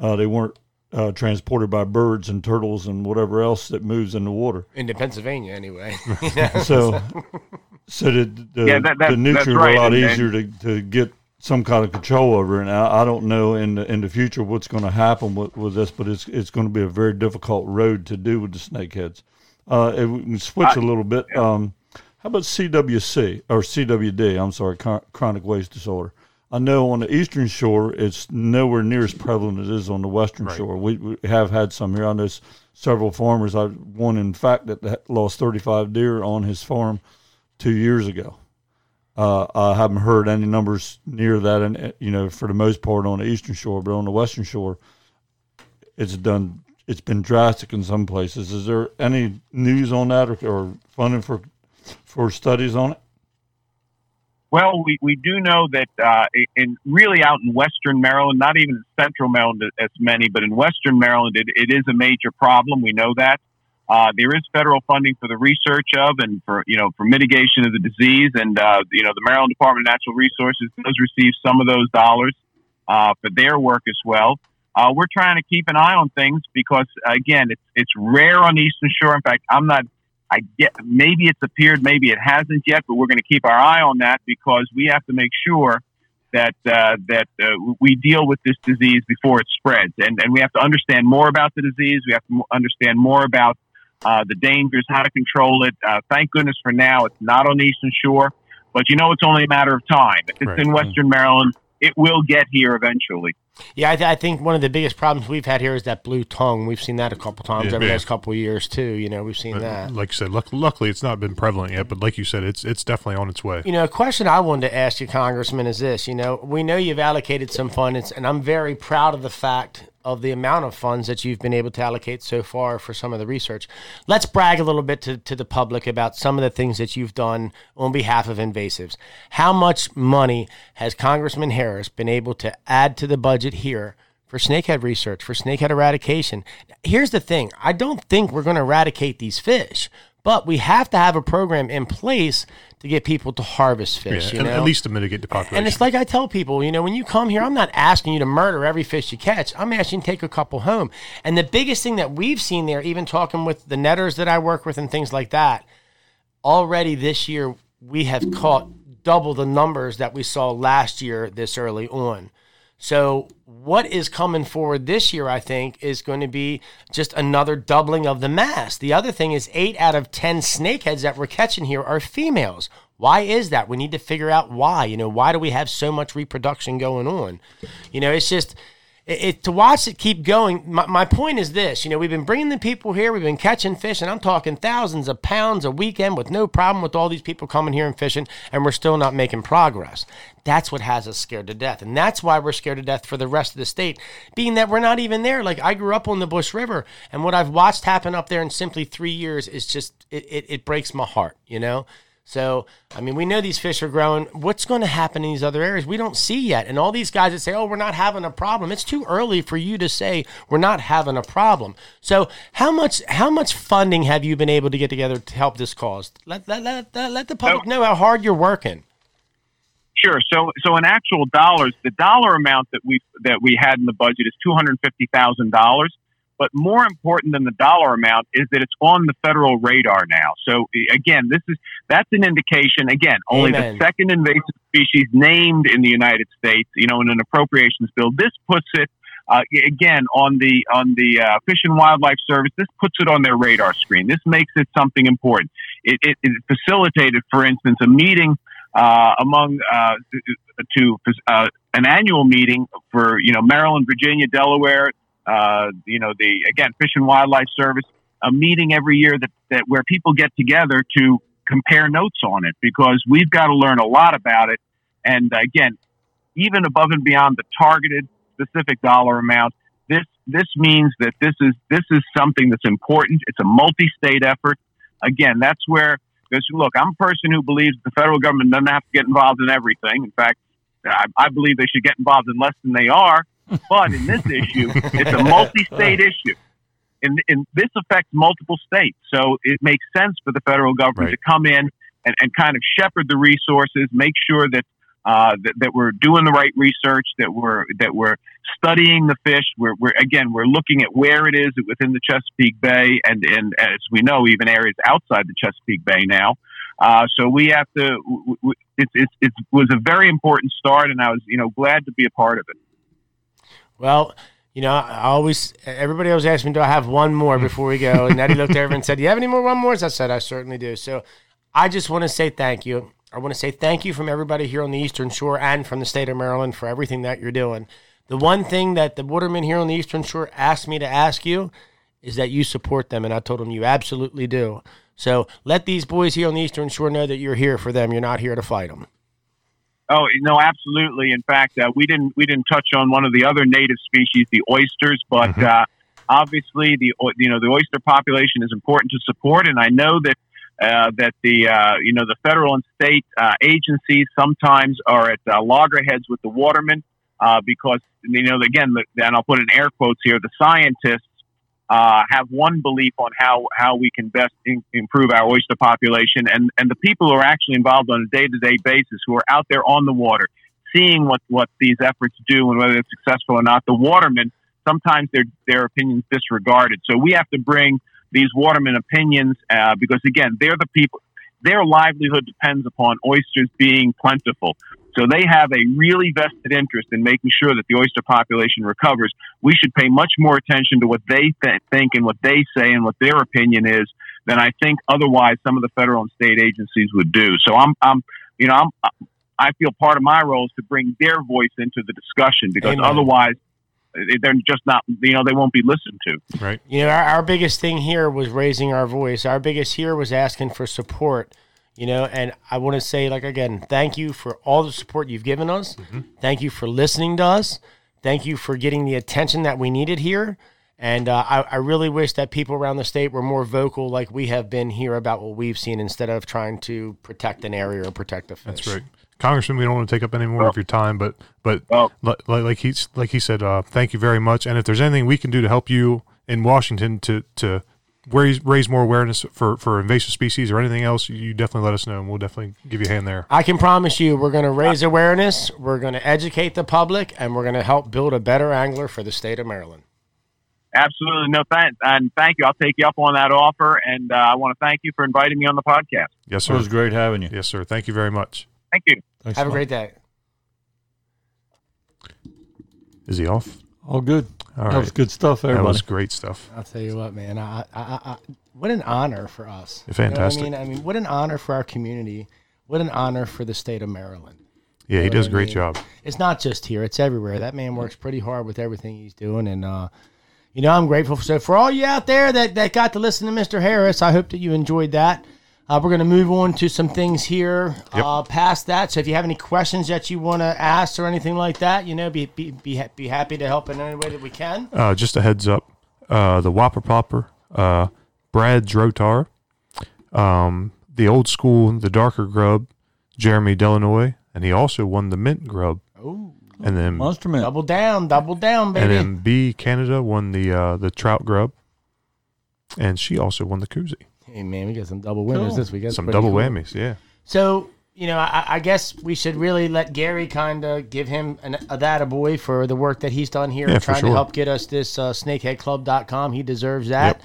Uh, they weren't uh, transported by birds and turtles and whatever else that moves in the water. Into Pennsylvania, anyway. (laughs) so, (laughs) so the the, yeah, that, that, the nutrients right. a lot and, easier to, to get some kind of control over it. Now, I don't know in the, in the future what's going to happen with, with this, but it's it's going to be a very difficult road to do with the snakeheads. Uh, if we can switch I, a little bit. Um, how about CWC or CWD? I'm sorry, chronic waste disorder. I know on the eastern shore it's nowhere near as prevalent as it is on the western right. shore. We, we, have had some here. I know several farmers. I one in fact that lost 35 deer on his farm two years ago. Uh, I haven't heard any numbers near that, and you know, for the most part on the eastern shore, but on the western shore, it's done. It's been drastic in some places. Is there any news on that, or, or funding for for studies on it? Well, we, we do know that uh, in really out in Western Maryland, not even Central Maryland as many, but in Western Maryland, it, it is a major problem. We know that. Uh, there is federal funding for the research of and for you know for mitigation of the disease, and uh, you know the Maryland Department of Natural Resources does receive some of those dollars uh, for their work as well. Uh, we're trying to keep an eye on things because again, it's it's rare on the Eastern Shore. In fact, I'm not. I get maybe it's appeared, maybe it hasn't yet, but we're going to keep our eye on that because we have to make sure that uh, that uh, we deal with this disease before it spreads, and and we have to understand more about the disease. We have to understand more about uh, the dangers, how to control it. Uh, thank goodness for now, it's not on the Eastern Shore, but you know it's only a matter of time. If it's right. in Western Maryland, it will get here eventually. Yeah, I, th- I, think one of the biggest problems we've had here is that blue tongue. We've seen that a couple times yeah, every yeah. last couple of years too. You know, we've seen but, that. Like you said, luck- luckily it's not been prevalent yet, but like you said, it's it's definitely on its way. You know, a question I wanted to ask you, Congressman, is this: You know, we know you've allocated some funds, and I'm very proud of the fact of the amount of funds that you've been able to allocate so far for some of the research. Let's brag a little bit to, to the public about some of the things that you've done on behalf of invasives. How much money has Congressman Harris been able to add to the budget here? for snakehead research, for snakehead eradication. Here's the thing I don't think we're going to eradicate these fish, but we have to have a program in place to get people to harvest fish. Yeah, you know? at least to mitigate the population. And it's like I tell people, you know, when you come here, I'm not asking you to murder every fish you catch. I'm asking you to take a couple home. And the biggest thing that we've seen there, even talking with the netters that I work with and things like that, already this year we have caught double the numbers that we saw last year this early on. So, what is coming forward this year, I think, is going to be just another doubling of the mass. The other thing is, eight out of 10 snakeheads that we're catching here are females. Why is that? We need to figure out why. You know, why do we have so much reproduction going on? You know, it's just it, it, to watch it keep going. My, my point is this: you know, we've been bringing the people here, we've been catching fish, and I'm talking thousands of pounds a weekend with no problem with all these people coming here and fishing, and we're still not making progress. That's what has us scared to death, and that's why we're scared to death for the rest of the state, being that we're not even there. Like I grew up on the Bush River, and what I've watched happen up there in simply three years is just it, it, it breaks my heart. You know. So, I mean, we know these fish are growing. What's going to happen in these other areas? We don't see yet. And all these guys that say, oh, we're not having a problem, it's too early for you to say we're not having a problem. So, how much how much funding have you been able to get together to help this cause? Let, let, let, let the public know how hard you're working. Sure. So, so in actual dollars, the dollar amount that we that we had in the budget is two hundred fifty thousand dollars. But more important than the dollar amount is that it's on the federal radar now. So again, this is that's an indication. Again, only Amen. the second invasive species named in the United States. You know, in an appropriations bill, this puts it uh, again on the on the uh, Fish and Wildlife Service. This puts it on their radar screen. This makes it something important. It, it, it facilitated, for instance, a meeting uh, among uh, to uh, an annual meeting for you know Maryland, Virginia, Delaware, uh, you know, the again Fish and Wildlife Service, a meeting every year that, that where people get together to compare notes on it because we've got to learn a lot about it. And again, even above and beyond the targeted specific dollar amount, this this means that this is this is something that's important. It's a multi-state effort. Again, that's where because look, I'm a person who believes the federal government doesn't have to get involved in everything. In fact, I, I believe they should get involved in less than they are. But in this issue, it's a multi-state issue. And, and, this affects multiple states. So it makes sense for the federal government right. to come in and, and, kind of shepherd the resources, make sure that, uh, that, that we're doing the right research, that we're that we're studying the fish. We're, we're again we're looking at where it is within the Chesapeake Bay, and and as we know, even areas outside the Chesapeake Bay now. Uh, so we have to. It, it, it was a very important start, and I was you know glad to be a part of it. Well, you know, I always everybody always asks me, "Do I have one more hmm. before we go?" And Eddie looked over and (laughs) said, "Do you have any more one mores?" I said, "I certainly do." So, I just want to say thank you. I want to say thank you from everybody here on the Eastern Shore and from the state of Maryland for everything that you're doing. The one thing that the watermen here on the Eastern Shore asked me to ask you is that you support them, and I told them you absolutely do. So let these boys here on the Eastern Shore know that you're here for them. You're not here to fight them. Oh no, absolutely. In fact, uh, we didn't we didn't touch on one of the other native species, the oysters, but mm-hmm. uh, obviously the you know the oyster population is important to support, and I know that uh, that the uh, you know the federal and state uh, agencies sometimes are at uh, loggerheads with the watermen uh, because you know again, the, and I'll put in air quotes here, the scientists uh, have one belief on how how we can best in, improve our oyster population, and and the people who are actually involved on a day to day basis, who are out there on the water, seeing what what these efforts do and whether it's successful or not, the watermen sometimes their their opinions disregarded. So we have to bring these watermen opinions uh, because again, they're the people. Their livelihood depends upon oysters being plentiful. So they have a really vested interest in making sure that the oyster population recovers. We should pay much more attention to what they th- think and what they say and what their opinion is than I think otherwise some of the federal and state agencies would do. So I'm, I'm, you know, I'm, I feel part of my role is to bring their voice into the discussion because Amen. otherwise eh, they're just not you know they won't be listened to right you know our, our biggest thing here was raising our voice our biggest here was asking for support you know and i want to say like again thank you for all the support you've given us. Mm-hmm. thank you for listening to us. Thank you for getting the attention that we needed here. And uh, I, I really wish that people around the state were more vocal like we have been here about what we've seen instead of trying to protect an area or protect a fish. That's right. Congressman, we don't want to take up any more well, of your time, but but well, like, like he like he said, uh, thank you very much. And if there's anything we can do to help you in Washington to to raise raise more awareness for for invasive species or anything else, you definitely let us know, and we'll definitely give you a hand there. I can promise you, we're going to raise awareness, we're going to educate the public, and we're going to help build a better angler for the state of Maryland. Absolutely, no thanks, and thank you. I'll take you up on that offer, and uh, I want to thank you for inviting me on the podcast. Yes, sir. It was great having you. Yes, sir. Thank you very much. Thank you. Thanks Have a great day. Is he off? All good. All that right. was good stuff. Everybody. That was great stuff. I'll tell you what, man. I, I, I, what an honor for us. Fantastic. You know I mean, I mean, what an honor for our community. What an honor for the state of Maryland. Yeah, he does a great mean? job. It's not just here; it's everywhere. That man works pretty hard with everything he's doing, and uh, you know, I'm grateful for. So for all you out there that that got to listen to Mr. Harris, I hope that you enjoyed that. Uh, we're going to move on to some things here yep. uh, past that. So if you have any questions that you want to ask or anything like that, you know, be be be, be happy to help in any way that we can. Uh, just a heads up, uh, the Whopper Popper, uh, Brad Drotar, um, the old school, the darker grub, Jeremy Delanoy, and he also won the mint grub. Oh. And then Monster Mint. Double down, double down, baby. And then B Canada won the uh, the trout grub, and she also won the koozie. Hey man, we got some double winners cool. this week. That's some double cool. whammies, yeah. So you know, I, I, guess we should really let Gary kind of give him an, a that a boy for the work that he's done here, yeah, trying sure. to help get us this uh, snakeheadclub.com. He deserves that. Yep.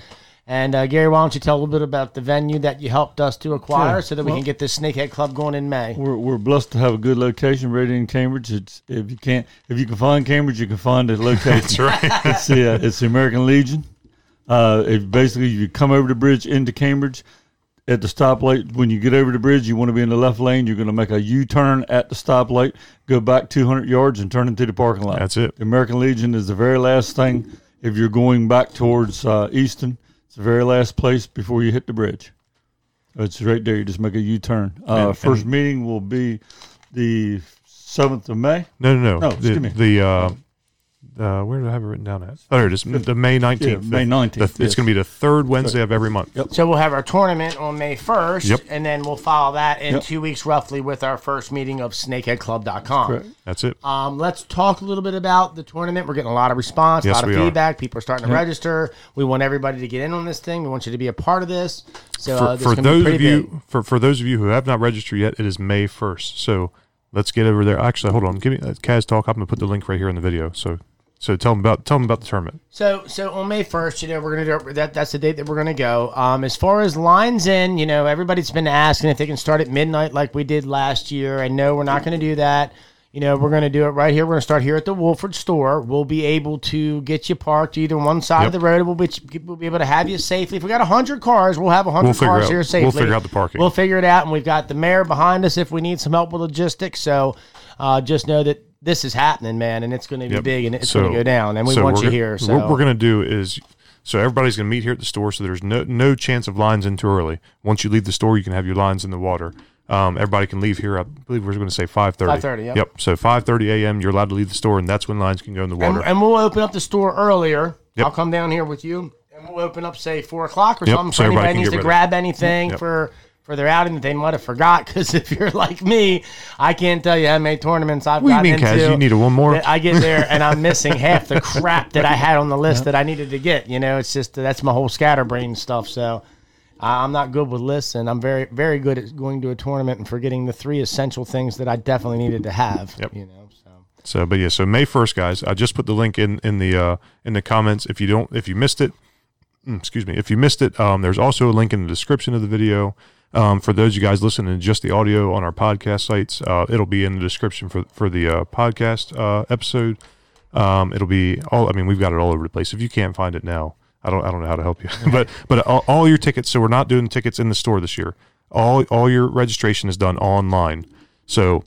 And uh, Gary, why don't you tell a little bit about the venue that you helped us to acquire, so that well, we can get this Snakehead Club going in May? We're, we're blessed to have a good location right in Cambridge. It's if you can't if you can find Cambridge, you can find a location. (laughs) That's right. it's the uh, it's the American Legion. Uh, if basically you come over the bridge into Cambridge at the stoplight. When you get over the bridge, you want to be in the left lane. You're going to make a U-turn at the stoplight, go back 200 yards, and turn into the parking lot. That's it. The American Legion is the very last thing. If you're going back towards uh, Easton, it's the very last place before you hit the bridge. It's right there. You just make a U-turn. Uh, and, first and meeting will be the seventh of May. No, no, no. No, the, the uh, uh, where do I have it written down at? Oh, it is the May nineteenth. Yeah, May nineteenth. It's going to be the third Wednesday of every month. Yep. So we'll have our tournament on May first, yep. and then we'll follow that in yep. two weeks roughly with our first meeting of SnakeheadClub.com. Correct. That's it. Um, let's talk a little bit about the tournament. We're getting a lot of response, yes, a lot of feedback. Are. People are starting to register. We want everybody to get in on this thing. We want you to be a part of this. So for, uh, this for those of you big. for for those of you who have not registered yet, it is May first. So let's get over there. Actually, hold on. Give me uh, Kaz talk. I'm going to put the link right here in the video. So so tell them about tell them about the tournament. So so on May first, you know, we're gonna do that. That's the date that we're gonna go. Um, as far as lines in, you know, everybody's been asking if they can start at midnight like we did last year. And no, we're not gonna do that. You know, we're gonna do it right here. We're gonna start here at the Wolford store. We'll be able to get you parked either one side yep. of the road. We'll be, we'll be able to have you safely. If we got hundred cars, we'll have hundred we'll cars here safely. We'll figure out the parking. We'll figure it out, and we've got the mayor behind us if we need some help with logistics. So uh, just know that this is happening, man, and it's going to be yep. big and it's so, going to go down, and we so want you here. So what we're going to do is. So everybody's going to meet here at the store. So there's no no chance of lines in too early. Once you leave the store, you can have your lines in the water. Um, everybody can leave here. I believe we're going to say five thirty. Five thirty. Yep. yep. So five thirty a.m. You're allowed to leave the store, and that's when lines can go in the water. And, and we'll open up the store earlier. Yep. I'll come down here with you And we'll open up say four o'clock or something so for anybody needs to grab anything for their outing that they might have forgot. Because if you're like me, I can't tell you how many tournaments I've got into. Kaz, you need one more. I get there and I'm missing (laughs) half the crap that I had on the list that I needed to get. You know, it's just that's my whole scatterbrain stuff. So I'm not good with lists, and I'm very very good at going to a tournament and forgetting the three essential things that I definitely needed to have. Yep. You know. So. So, but yeah, so May first, guys. I just put the link in in the uh, in the comments. If you don't, if you missed it, mm, excuse me, if you missed it, um, there's also a link in the description of the video. Um, for those of you guys listening to just the audio on our podcast sites, uh, it'll be in the description for for the uh, podcast uh, episode. Um, it'll be all. I mean, we've got it all over the place. If you can't find it now, I don't. I don't know how to help you. (laughs) but but all, all, your tickets. So we're not doing tickets in the store this year. All all your registration is done online. So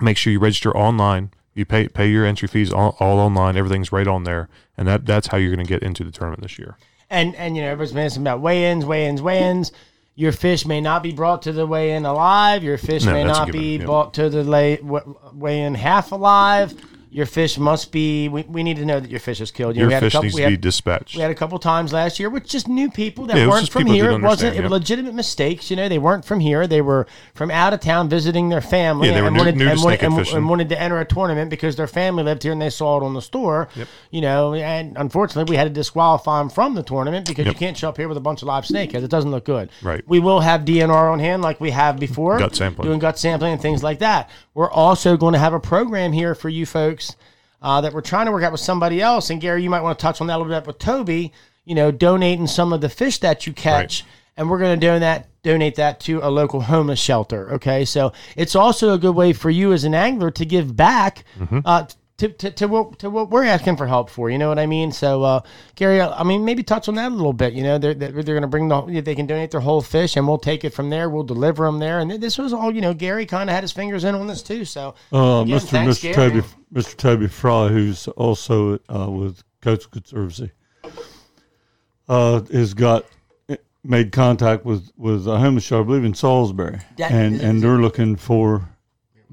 make sure you register online. You pay pay your entry fees all, all online. Everything's right on there, and that that's how you're going to get into the tournament this year. And and you know everybody's been asking about weigh-ins, weigh-ins, weigh-ins. Your fish may not be brought to the weigh-in alive. Your fish no, may not be brought to the lay, weigh-in half alive. Your fish must be. We, we need to know that your fish is killed. You your fish couple, needs to be dispatched. We had a couple times last year with just new people that yeah, weren't from here. It wasn't it legitimate mistakes. You know, they weren't from here. They were from out of town visiting their family yeah, and, new, wanted, new and, wanted, and, and, wanted to enter a tournament because their family lived here and they saw it on the store. Yep. You know, and unfortunately, we had to disqualify them from the tournament because yep. you can't show up here with a bunch of live snakeheads. It doesn't look good. Right. We will have DNR on hand like we have before, gut sampling, doing gut sampling and things like that. We're also going to have a program here for you folks uh, that we're trying to work out with somebody else. And Gary, you might want to touch on that a little bit with Toby. You know, donating some of the fish that you catch, right. and we're going to donate that donate that to a local homeless shelter. Okay, so it's also a good way for you as an angler to give back mm-hmm. uh, to, to, to what to what we're asking for help for. You know what I mean? So, uh, Gary, I mean, maybe touch on that a little bit. You know, they're they're, they're going to bring the they can donate their whole fish, and we'll take it from there. We'll deliver them there, and this was all. You know, Gary kind of had his fingers in on this too. So, uh, again, Mr. Thanks, Mr. Gary. Toby Mr. Toby Fry, who's also uh, with Coastal Conservancy, uh, has got made contact with with a homeless shelter, I believe in Salisbury, yeah, and and they're looking for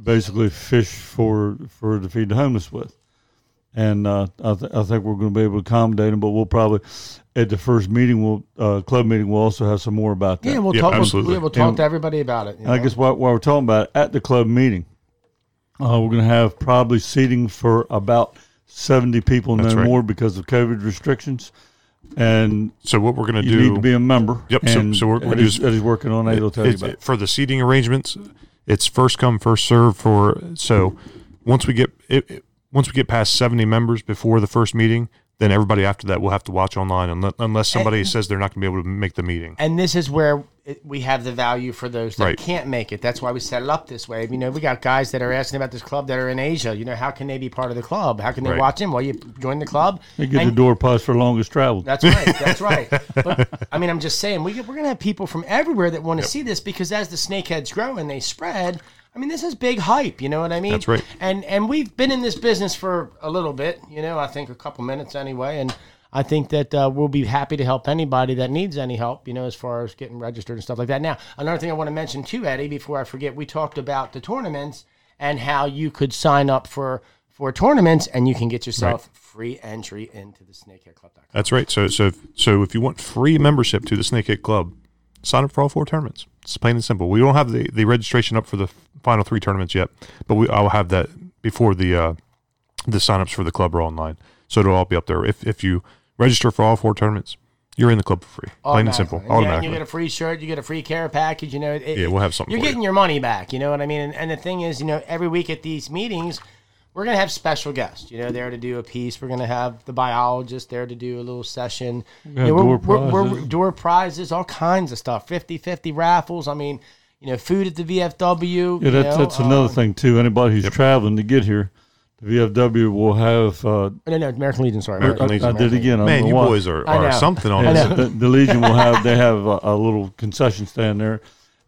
basically fish for for to feed the homeless with. And uh, I, th- I think we're going to be able to accommodate them, but we'll probably at the first meeting, we'll uh, club meeting, we'll also have some more about that. Yeah, we'll talk. Absolutely. We'll, we'll talk and, to everybody about it. I guess while, while, we're talking about it, at the club meeting, uh, we're going to have probably seating for about seventy people, no right. more, because of COVID restrictions. And so, what we're going to do? You need to be a member. Yep. So, so we're, we're Eddie's, Eddie's working on it. He'll tell you about it. for the seating arrangements it's first come first serve for so once we get it, once we get past 70 members before the first meeting then everybody after that will have to watch online unless, unless somebody and, says they're not going to be able to make the meeting. And this is where it, we have the value for those that right. can't make it. That's why we set it up this way. You know, we got guys that are asking about this club that are in Asia. You know, how can they be part of the club? How can they right. watch him? Well, you join the club. They get and, the door pass for longest travel. That's right. That's (laughs) right. But I mean, I'm just saying, we, we're going to have people from everywhere that want to yep. see this because as the snakeheads grow and they spread, I mean, this is big hype. You know what I mean? That's right. And and we've been in this business for a little bit. You know, I think a couple minutes anyway. And I think that uh, we'll be happy to help anybody that needs any help. You know, as far as getting registered and stuff like that. Now, another thing I want to mention too, Eddie, before I forget, we talked about the tournaments and how you could sign up for for tournaments and you can get yourself right. free entry into the Snakehead Club. That's right. So so so if you want free membership to the Snakehead Club, sign up for all four tournaments. It's plain and simple. We don't have the, the registration up for the final three tournaments yet, but we I'll have that before the uh, the signups for the club are online. So it'll all be up there. If if you register for all four tournaments, you're in the club for free. Plain and simple. Automatically. You get a free shirt. You get a free care package. You know. It, yeah, we'll have something. You're getting you. your money back. You know what I mean? And, and the thing is, you know, every week at these meetings we're gonna have special guests. You know, there to do a piece. We're gonna have the biologist there to do a little session. You know, door, we're, prizes. We're, we're, door prizes, all kinds of stuff. 50-50 raffles. I mean, you know, food at the VFW. Yeah, that's, know, that's um, another thing too. Anybody who's yep. traveling to get here, the VFW will have. Uh, no, no, American Legion. Sorry, American, American Legion. I, I did again. Man, you boys are, are something on this. The, the, Legion will have. They have a, a little concession stand there,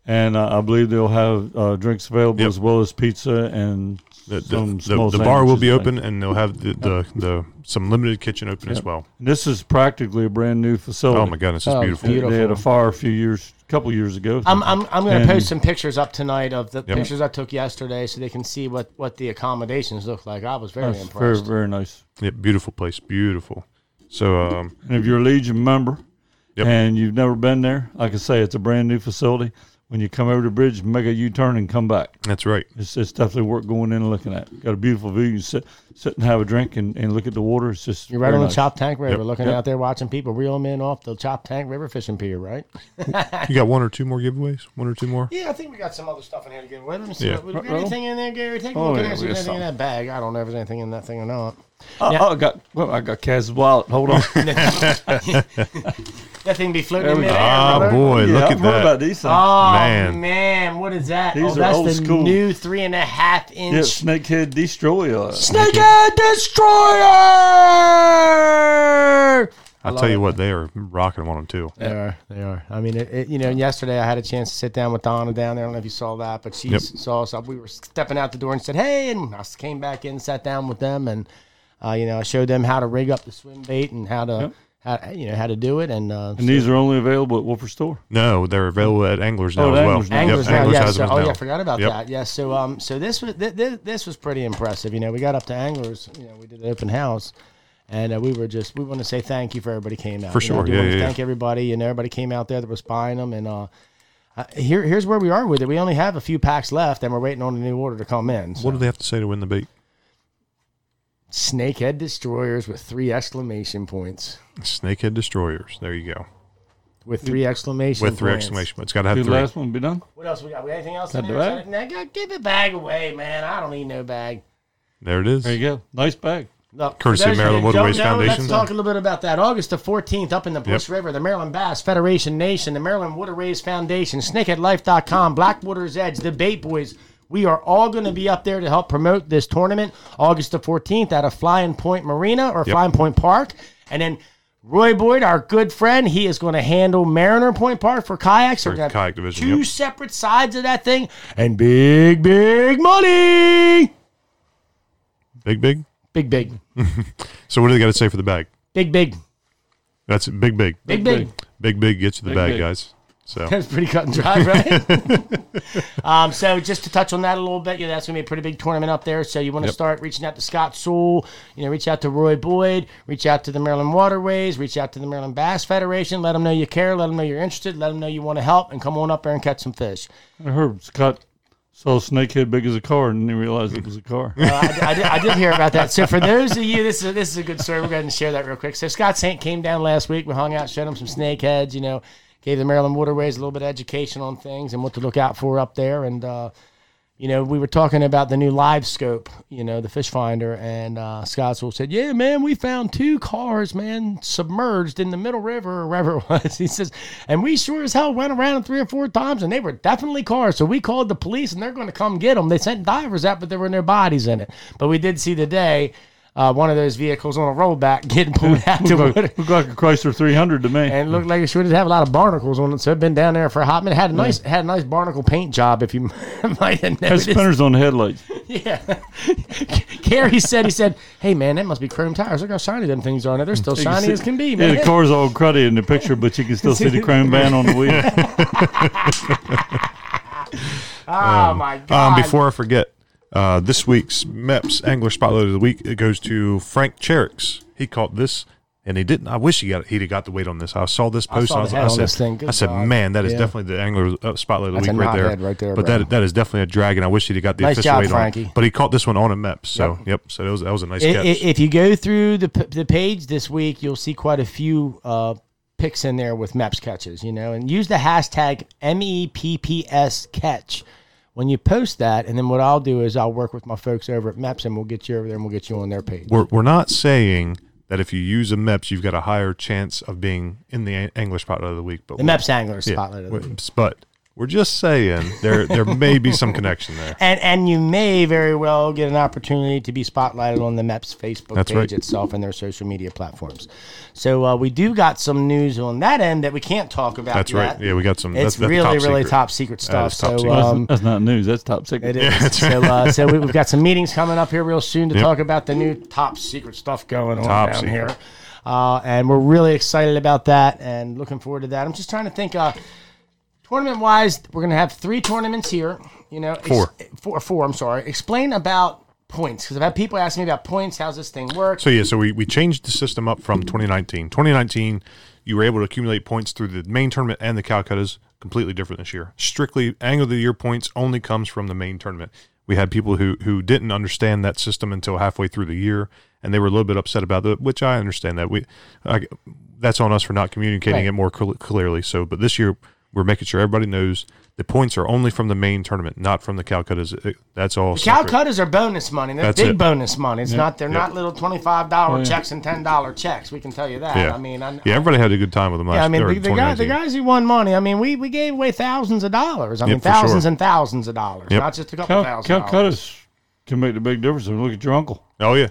and uh, I believe they'll have uh, drinks available yep. as well as pizza and the, the, the, the bar will be open, and they'll have the, the, the some limited kitchen open as well. This is practically a brand new facility. Oh my goodness, it's oh, beautiful. beautiful. They had a fire a few years, a couple years ago. I'm I'm, I'm going to post some pictures up tonight of the yep. pictures I took yesterday, so they can see what what the accommodations look like. I was very impressed. Very very nice. Yeah, beautiful place, beautiful. So, um, and if you're a Legion member yep. and you've never been there, like I say, it's a brand new facility when you come over the bridge, make a U turn and come back. That's right. It's, it's definitely worth going in and looking at. Got a beautiful view. You sit sit and have a drink and, and look at the water. It's just you're right on nice. the Choptank River, yep. looking yep. out there watching people reel them in off the Choptank River fishing pier, right? (laughs) you got one or two more giveaways? One or two more? Yeah, I think we got some other stuff in here to give away. Let me see. Yeah. What, anything in there, Gary? Take a oh, look yeah, at anything in that bag. I don't know if there's anything in that thing or not. Oh, now, oh I got well, I got Kaz's wallet. Hold on. (laughs) (laughs) That thing be floating in midair. Oh boy, yeah, look at that! About these things. Oh man. man, what is that? These oh, that's the school. new three and a half inch yeah, Snakehead Destroyer. Snakehead Destroyer. I'll tell you it. what, they are rocking on them too. They are. They are. I mean, it, it, you know, yesterday I had a chance to sit down with Donna down there. I don't know if you saw that, but she yep. saw us. We were stepping out the door and said, "Hey," and I came back in, sat down with them, and uh, you know, I showed them how to rig up the swim bait and how to. Yep how you know how to do it, and uh, and so, these are only available at Wolford Store. No, they're available at Anglers now oh, as well. Anglers, Anglers yep, now, Anglers yeah. So, oh now. yeah, I forgot about yep. that. Yeah, so um, so this was th- th- this was pretty impressive. You know, we got up to Anglers. You know, we did an open house, and uh, we were just we want to say thank you for everybody came out. For you sure, know, yeah, yeah, Thank everybody, and everybody came out there that was buying them, and uh, uh, here here's where we are with it. We only have a few packs left, and we're waiting on a new order to come in. So. What do they have to say to win the bait? Snakehead destroyers with three exclamation points. Snakehead destroyers. There you go. With three exclamation With three points. exclamation points. Got to have Did three. last one be done? What else we got? We got anything else? in there? the bag? give the bag away, man. I don't need no bag. There it is. There you go. Nice bag. Look, Courtesy of Maryland Waterways Foundation. Let's talk a little bit about that. August the 14th, up in the Bush yep. River, the Maryland Bass Federation Nation, the Maryland Waterways Foundation, SnakeheadLife.com, Blackwater's Edge, the Bait Boys, we are all going to be up there to help promote this tournament August the 14th at a Flying Point Marina or yep. Flying Point Park. And then Roy Boyd, our good friend, he is going to handle Mariner Point Park for kayaks. For kayak division, two yep. separate sides of that thing and big, big money. Big, big? Big, big. (laughs) so what do they got to say for the bag? Big, big. That's it. Big, big. Big, big. Big, big gets you the big, bag, big. guys. So (laughs) that's pretty cut and dry, right? (laughs) um, so just to touch on that a little bit, yeah, that's gonna be a pretty big tournament up there. So you want to yep. start reaching out to Scott Sewell, you know, reach out to Roy Boyd, reach out to the Maryland Waterways, reach out to the Maryland Bass Federation. Let them know you care, let them know you're interested, let them know you want to help, and come on up there and catch some fish. I heard Scott saw a snakehead big as a car and didn't realize it was a car. (laughs) Uh, I, I, did, I, did, hear about that. So for those of you, this is this is a good story. We're going to share that real quick. So Scott Saint came down last week. We hung out, showed him some snakeheads. You know, gave the Maryland Waterways a little bit of education on things and what to look out for up there. And, uh, you know, we were talking about the new LiveScope, you know, the fish finder, and uh, Scott Sewell said, Yeah, man, we found two cars, man, submerged in the middle river or wherever it was. (laughs) He says, and we sure as hell went around three or four times, and they were definitely cars. So we called the police, and they're going to come get them. They sent divers out, but there were no bodies in it. But we did see today uh, one of those vehicles on a rollback (laughs) getting pulled out to look, looked like a Chrysler 300 to me, and looked like it should have a lot of barnacles on it. So it'd been down there for a hot minute. Had a nice yeah. had a nice barnacle paint job. If you (laughs) might have noticed, had spinners on the headlights. (laughs) Yeah, Gary said he said, "Hey man, that must be chrome tires. Look how shiny them things are. Now they're still shiny see, as can be, man. Yeah, the car's all cruddy in the picture, but you can still see the chrome band on the wheel." oh um, my um, god! Um, before I forget, uh, this week's Mepps Angler Spotlight of the Week it goes to Frank Cherix. He caught this, and he didn't. I wish he got he'd have got the weight on this. I saw this post. I, saw I, I said, I said, man, that is yeah. definitely the Angler uh, Spotlight of the That's Week right there. right there. But that that is definitely a dragon. I wish he'd have got the nice official job, weight Frankie. on. It. But he caught this one on a Mepps. So yep. yep so that was that was a nice it, catch. If you go through the the page this week, you'll see quite a few. Uh, picks in there with Mepps catches, you know, and use the hashtag MEPPS catch when you post that, and then what I'll do is I'll work with my folks over at Mepps, and we'll get you over there, and we'll get you on their page. We're we're not saying that if you use a Mepps, you've got a higher chance of being in the English spotlight of the week. But the Mepps Angler Spotlight yeah, of the Week. But we're just saying there there may be some connection there. (laughs) And and you may very well get an opportunity to be spotlighted on the Mepps Facebook That's page right. itself and their social media platforms. So uh, we do got some news on that end that we can't talk about. That's yet. right. Yeah, we got some. It's that's, really top really secret. top secret stuff. so secret. Um, that's, not news. That's top secret. It is. (laughs) Yeah, so uh, so we, have got some meetings coming up here real soon to yep. talk about the new top secret stuff going on top down secret. here. Uh, and we're really excited about that and looking forward to that. I'm just trying to think. Tournament wise, we're going to have three tournaments here. You know, four. Ex- four, four. I'm sorry. Explain about points? Because I've had people ask me about points. How's this thing work? So yeah, so we, we changed the system up from 2019. 2019, you were able to accumulate points through the main tournament and the Calcuttas. Completely different this year. Strictly angle of the year points only comes from the main tournament. We had people who who didn't understand that system until halfway through the year, and they were a little bit upset about it, which I understand that we. I, that's on us for not communicating right. it more cl- clearly. So, but this year we're making sure everybody knows the points are only from the main tournament, not from the Calcuttas. That's all. The Calcuttas are bonus money. They're That's big it. bonus money. It's not. They're not little twenty five dollar yeah. checks and ten dollar checks. We can tell you that. Yeah. I mean, I, yeah, everybody had a good time with them. Last, yeah, I mean, the, the, guy, the, guys who won money. I mean, we, we gave away thousands of dollars. I yep, mean, thousands sure. and thousands of dollars, yep. not just a couple Cal- thousand. Calcuttas can make the big difference. Look at your uncle. Oh yeah,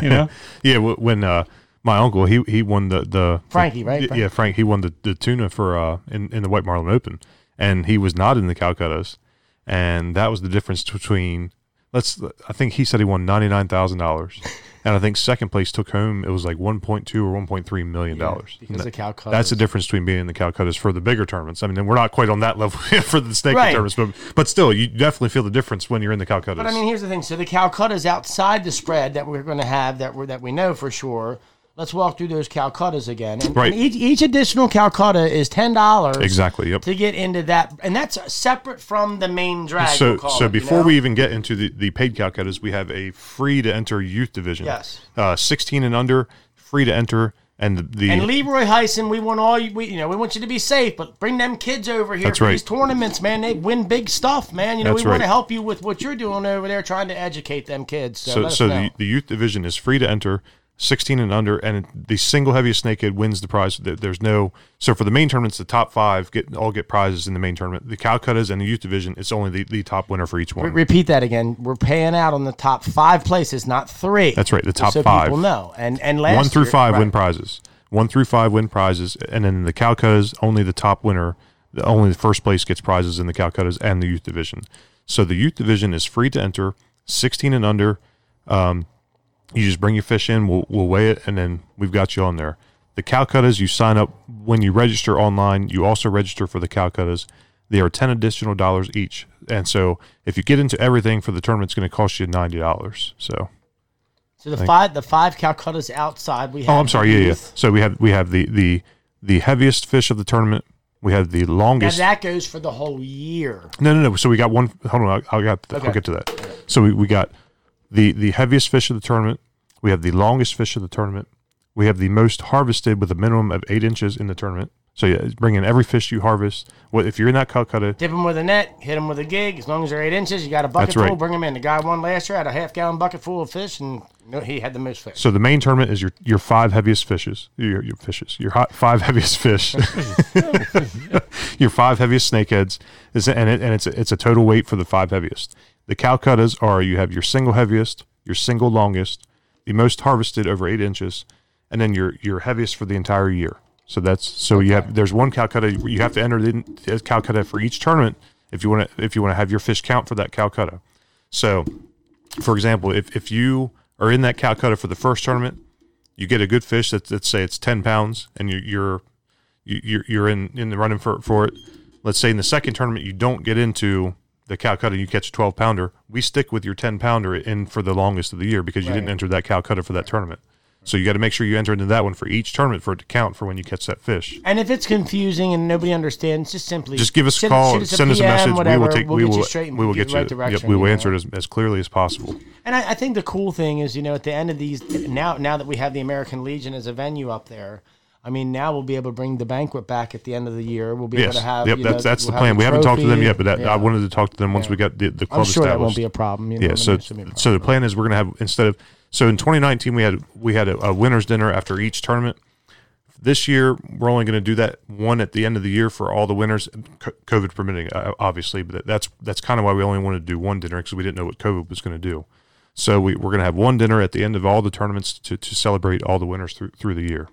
you know. (laughs) yeah, when uh, my uncle he he won the the Frankie right. Yeah, Frank. He won the, the tuna for uh in, in the White Marlin Open and he was not in the Calcuttas, and that was the difference between. Let's. I think he said he won ninety nine thousand dollars, (laughs) and I think second place took home it was like one point two or one point three million dollars. Yeah, because the Calcuttas. That's the difference between being in the Calcuttas for the bigger tournaments. I mean, we're not quite on that level (laughs) for the snake right. tournaments, but but still, you definitely feel the difference when you're in the Calcuttas. But I mean, here's the thing: so the Calcuttas outside the spread that we're going to have that we that we know for sure let's walk through those Calcuttas again. And, right. And each, each additional Calcutta is ten dollars. Exactly. Yep. To get into that, and that's separate from the main drag. So, so it, before you know? we even get into the, the paid Calcuttas, we have a free to enter youth division. Yes. Uh, Sixteen and under, free to enter. And the, the and Leroy Heisen, we want all you, we, you know, we want you to be safe, but bring them kids over here That's for right. these tournaments, man. They win big stuff, man. You know, That's we right. want to help you with what you're doing over there, trying to educate them kids. So, so, so the, the youth division is free to enter. 16 and under, and the single heaviest snakehead wins the prize. There's no so for the main tournaments, the top five get all get prizes in the main tournament. The Calcuttas and the youth division, it's only the, the top winner for each one. repeat that again. We're paying out on the top five places, not three. That's right. The top so five. People know, and and last one through year, five right. win prizes. One through five win prizes, and then the Calcuttas only the top winner. The, only the first place gets prizes in the Calcuttas and the youth division. So the youth division is free to enter, 16 and under. Um, you just bring your fish in, we'll, we'll weigh it, and then we've got you on there. The Calcuttas, you sign up when you register online. You also register for the Calcuttas. They are ten additional dollars each, and so if you get into everything for the tournament, it's going to cost you ninety dollars. So, so the five the five Calcuttas outside we have. Oh, I'm sorry. Yeah, yeah. So we have we have the the the heaviest fish of the tournament. We have the longest. Now that goes for the whole year. No, no, no. So we got one. Hold on, I, I got. Okay. I'll get to that. So we, we got the the heaviest fish of the tournament. We have the longest fish of the tournament. We have the most harvested with a minimum of eight inches in the tournament. So yeah, bring in every fish you harvest. What if you're in that Calcutta? Dip them with a net, hit them with a gig. As long as they're eight inches, you got a bucket right. full. Bring them in. The guy won last year had a half gallon bucket full of fish, and he had the most fish. So the main tournament is your your five heaviest fishes. Your, your fishes. Your hot, five (laughs) heaviest fish. (laughs) your five heaviest snakeheads is and it, and it's a, it's a total weight for the five heaviest. The Calcuttas are you have your single heaviest, your single longest, the most harvested over eight inches, and then your your heaviest for the entire year. So that's so okay. you have there's one Calcutta you have to enter the Calcutta for each tournament if you want to if you want to have your fish count for that Calcutta. So, for example, if if you are in that Calcutta for the first tournament, you get a good fish that let's say it's ten pounds, and you're you're you're, you're in in the running for for it. Let's say in the second tournament you don't get into the Calcutta, you catch a 12 pounder, we stick with your 10 pounder in for the longest of the year because you right. didn't enter that Calcutta for that tournament. So you got to make sure you enter into that one for each tournament for it to count for when you catch that fish. And if it's confusing and nobody understands, just simply just give us send, a call, us send us a message. Whatever, we will take. We'll we will. we will get, get you. Right yep, we will answer it as, as clearly as possible. And I, I think the cool thing is, you know, at the end of these, now now that we have the American Legion as a venue up there, I mean, now we'll be able to bring the banquet back at the end of the year. We'll be yes. able to have. Yep, that's know, that's we'll the plan. We haven't talked to them yet, but that, yeah. I wanted to talk to them once yeah. we got the, the club I'm sure established. that won't be a problem. You know, yeah. So so the plan is we're going to have instead of so in 2019 we had we had a, a winners dinner after each tournament. This year we're only going to do that one at the end of the year for all the winners, COVID permitting, uh, obviously. But that's that's kind of why we only wanted to do one dinner because we didn't know what COVID was going to do. So we, we're going to have one dinner at the end of all the tournaments to, to celebrate all the winners through through the year.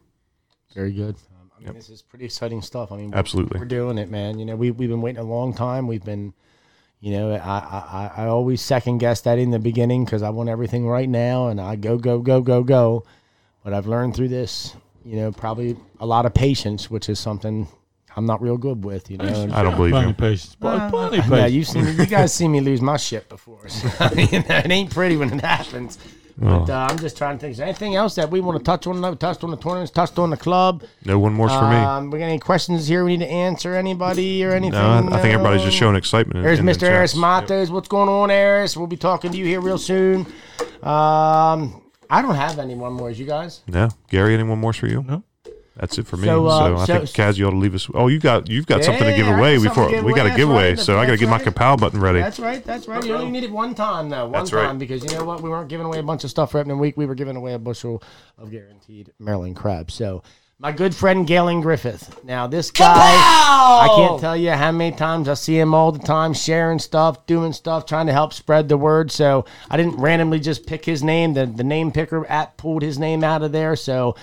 Very good. Um, I mean, yep. this is pretty exciting stuff. I mean, we're, absolutely, we're doing it, man. You know, we we've been waiting a long time. We've been, you know, I I, I always second guess that in the beginning because I want everything right now, and I go go go go go. But I've learned through this, you know, probably a lot of patience, which is something I'm not real good with. You know, I don't believe plenty you. patience. Plenty, plenty patience. yeah, you've seen you guys see me lose my shit before. So, (laughs) you know, it ain't pretty when it happens. But uh, I'm just trying to think. Is there anything else that we want to touch on? We touched on the tournaments, touched on the club. No one more for me. Um, we got any questions here we need to answer? Anybody or anything? No, I, I think everybody's just showing excitement. in- There's in the Mr. Aris chats. Matos. What's going on, Aris? We'll be talking to you here real soon. Um, I don't have any one more. You guys? No. Gary, any anyone more for you? No. That's it for me. So, So, uh, I so- think Kaz, you ought to leave us. Oh, you got you've got something to give away got something before to give we got a giveaway. right. So I got to That's get my right. Kapow button ready. That's right. That's right. You only need it one time though. One That's right. time because you know what? We weren't giving away a bunch of stuff for opening week. We were giving away a bushel of guaranteed Maryland crabs. So my good friend Galen Griffith. Now this guy, I can't tell you how many times I see him all the time sharing stuff, doing stuff, trying to help spread the word. So I didn't randomly just pick his name. The the name picker app pulled his name out of there. So.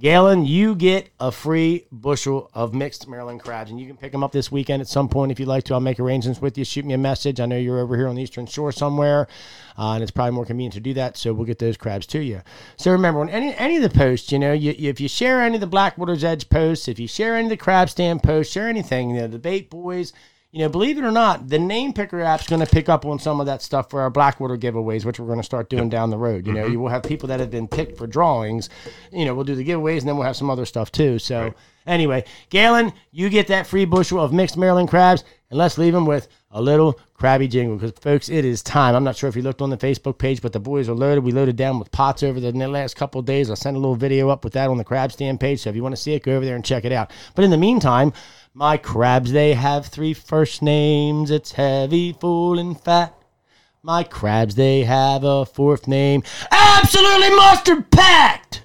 Galen, you get a free bushel of mixed Maryland crabs, and you can pick them up this weekend at some point if you'd like to. I'll make arrangements with you. Shoot me a message. I know you're over here on the Eastern Shore somewhere, uh, and it's probably more convenient to do that. So we'll get those crabs to you. So remember, on any any of the posts, you know, you, if you share any of the Blackwater's Edge posts, if you share any of the crab stand posts, share anything, you know, the bait boys. You know, believe it or not, the name picker app's going to pick up on some of that stuff for our Blackwater giveaways, which we're going to start doing down the road. You know, mm-hmm. you will have people that have been picked for drawings. You know, we'll do the giveaways and then we'll have some other stuff too. So, anyway, Galen, you get that free bushel of mixed Maryland crabs, and let's leave them with a little crabby jingle because, folks, it is time. I'm not sure if you looked on the Facebook page, but the boys are loaded. We loaded down with pots over the last couple of days. I sent a little video up with that on the crab stand page. So if you want to see it, go over there and check it out. But in the meantime, my crabs, they have three first names. It's heavy, full, and fat. My crabs, they have a fourth name. Absolutely mustard packed.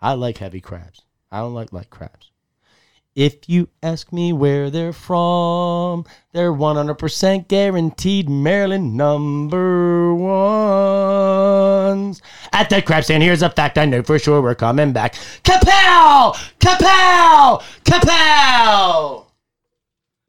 I like heavy crabs. I don't like light crabs. If you ask me where they're from, they're 100% guaranteed Maryland number ones. At the crab stand, here's a fact I know for sure we're coming back. Kapow! Kapow! Kapow!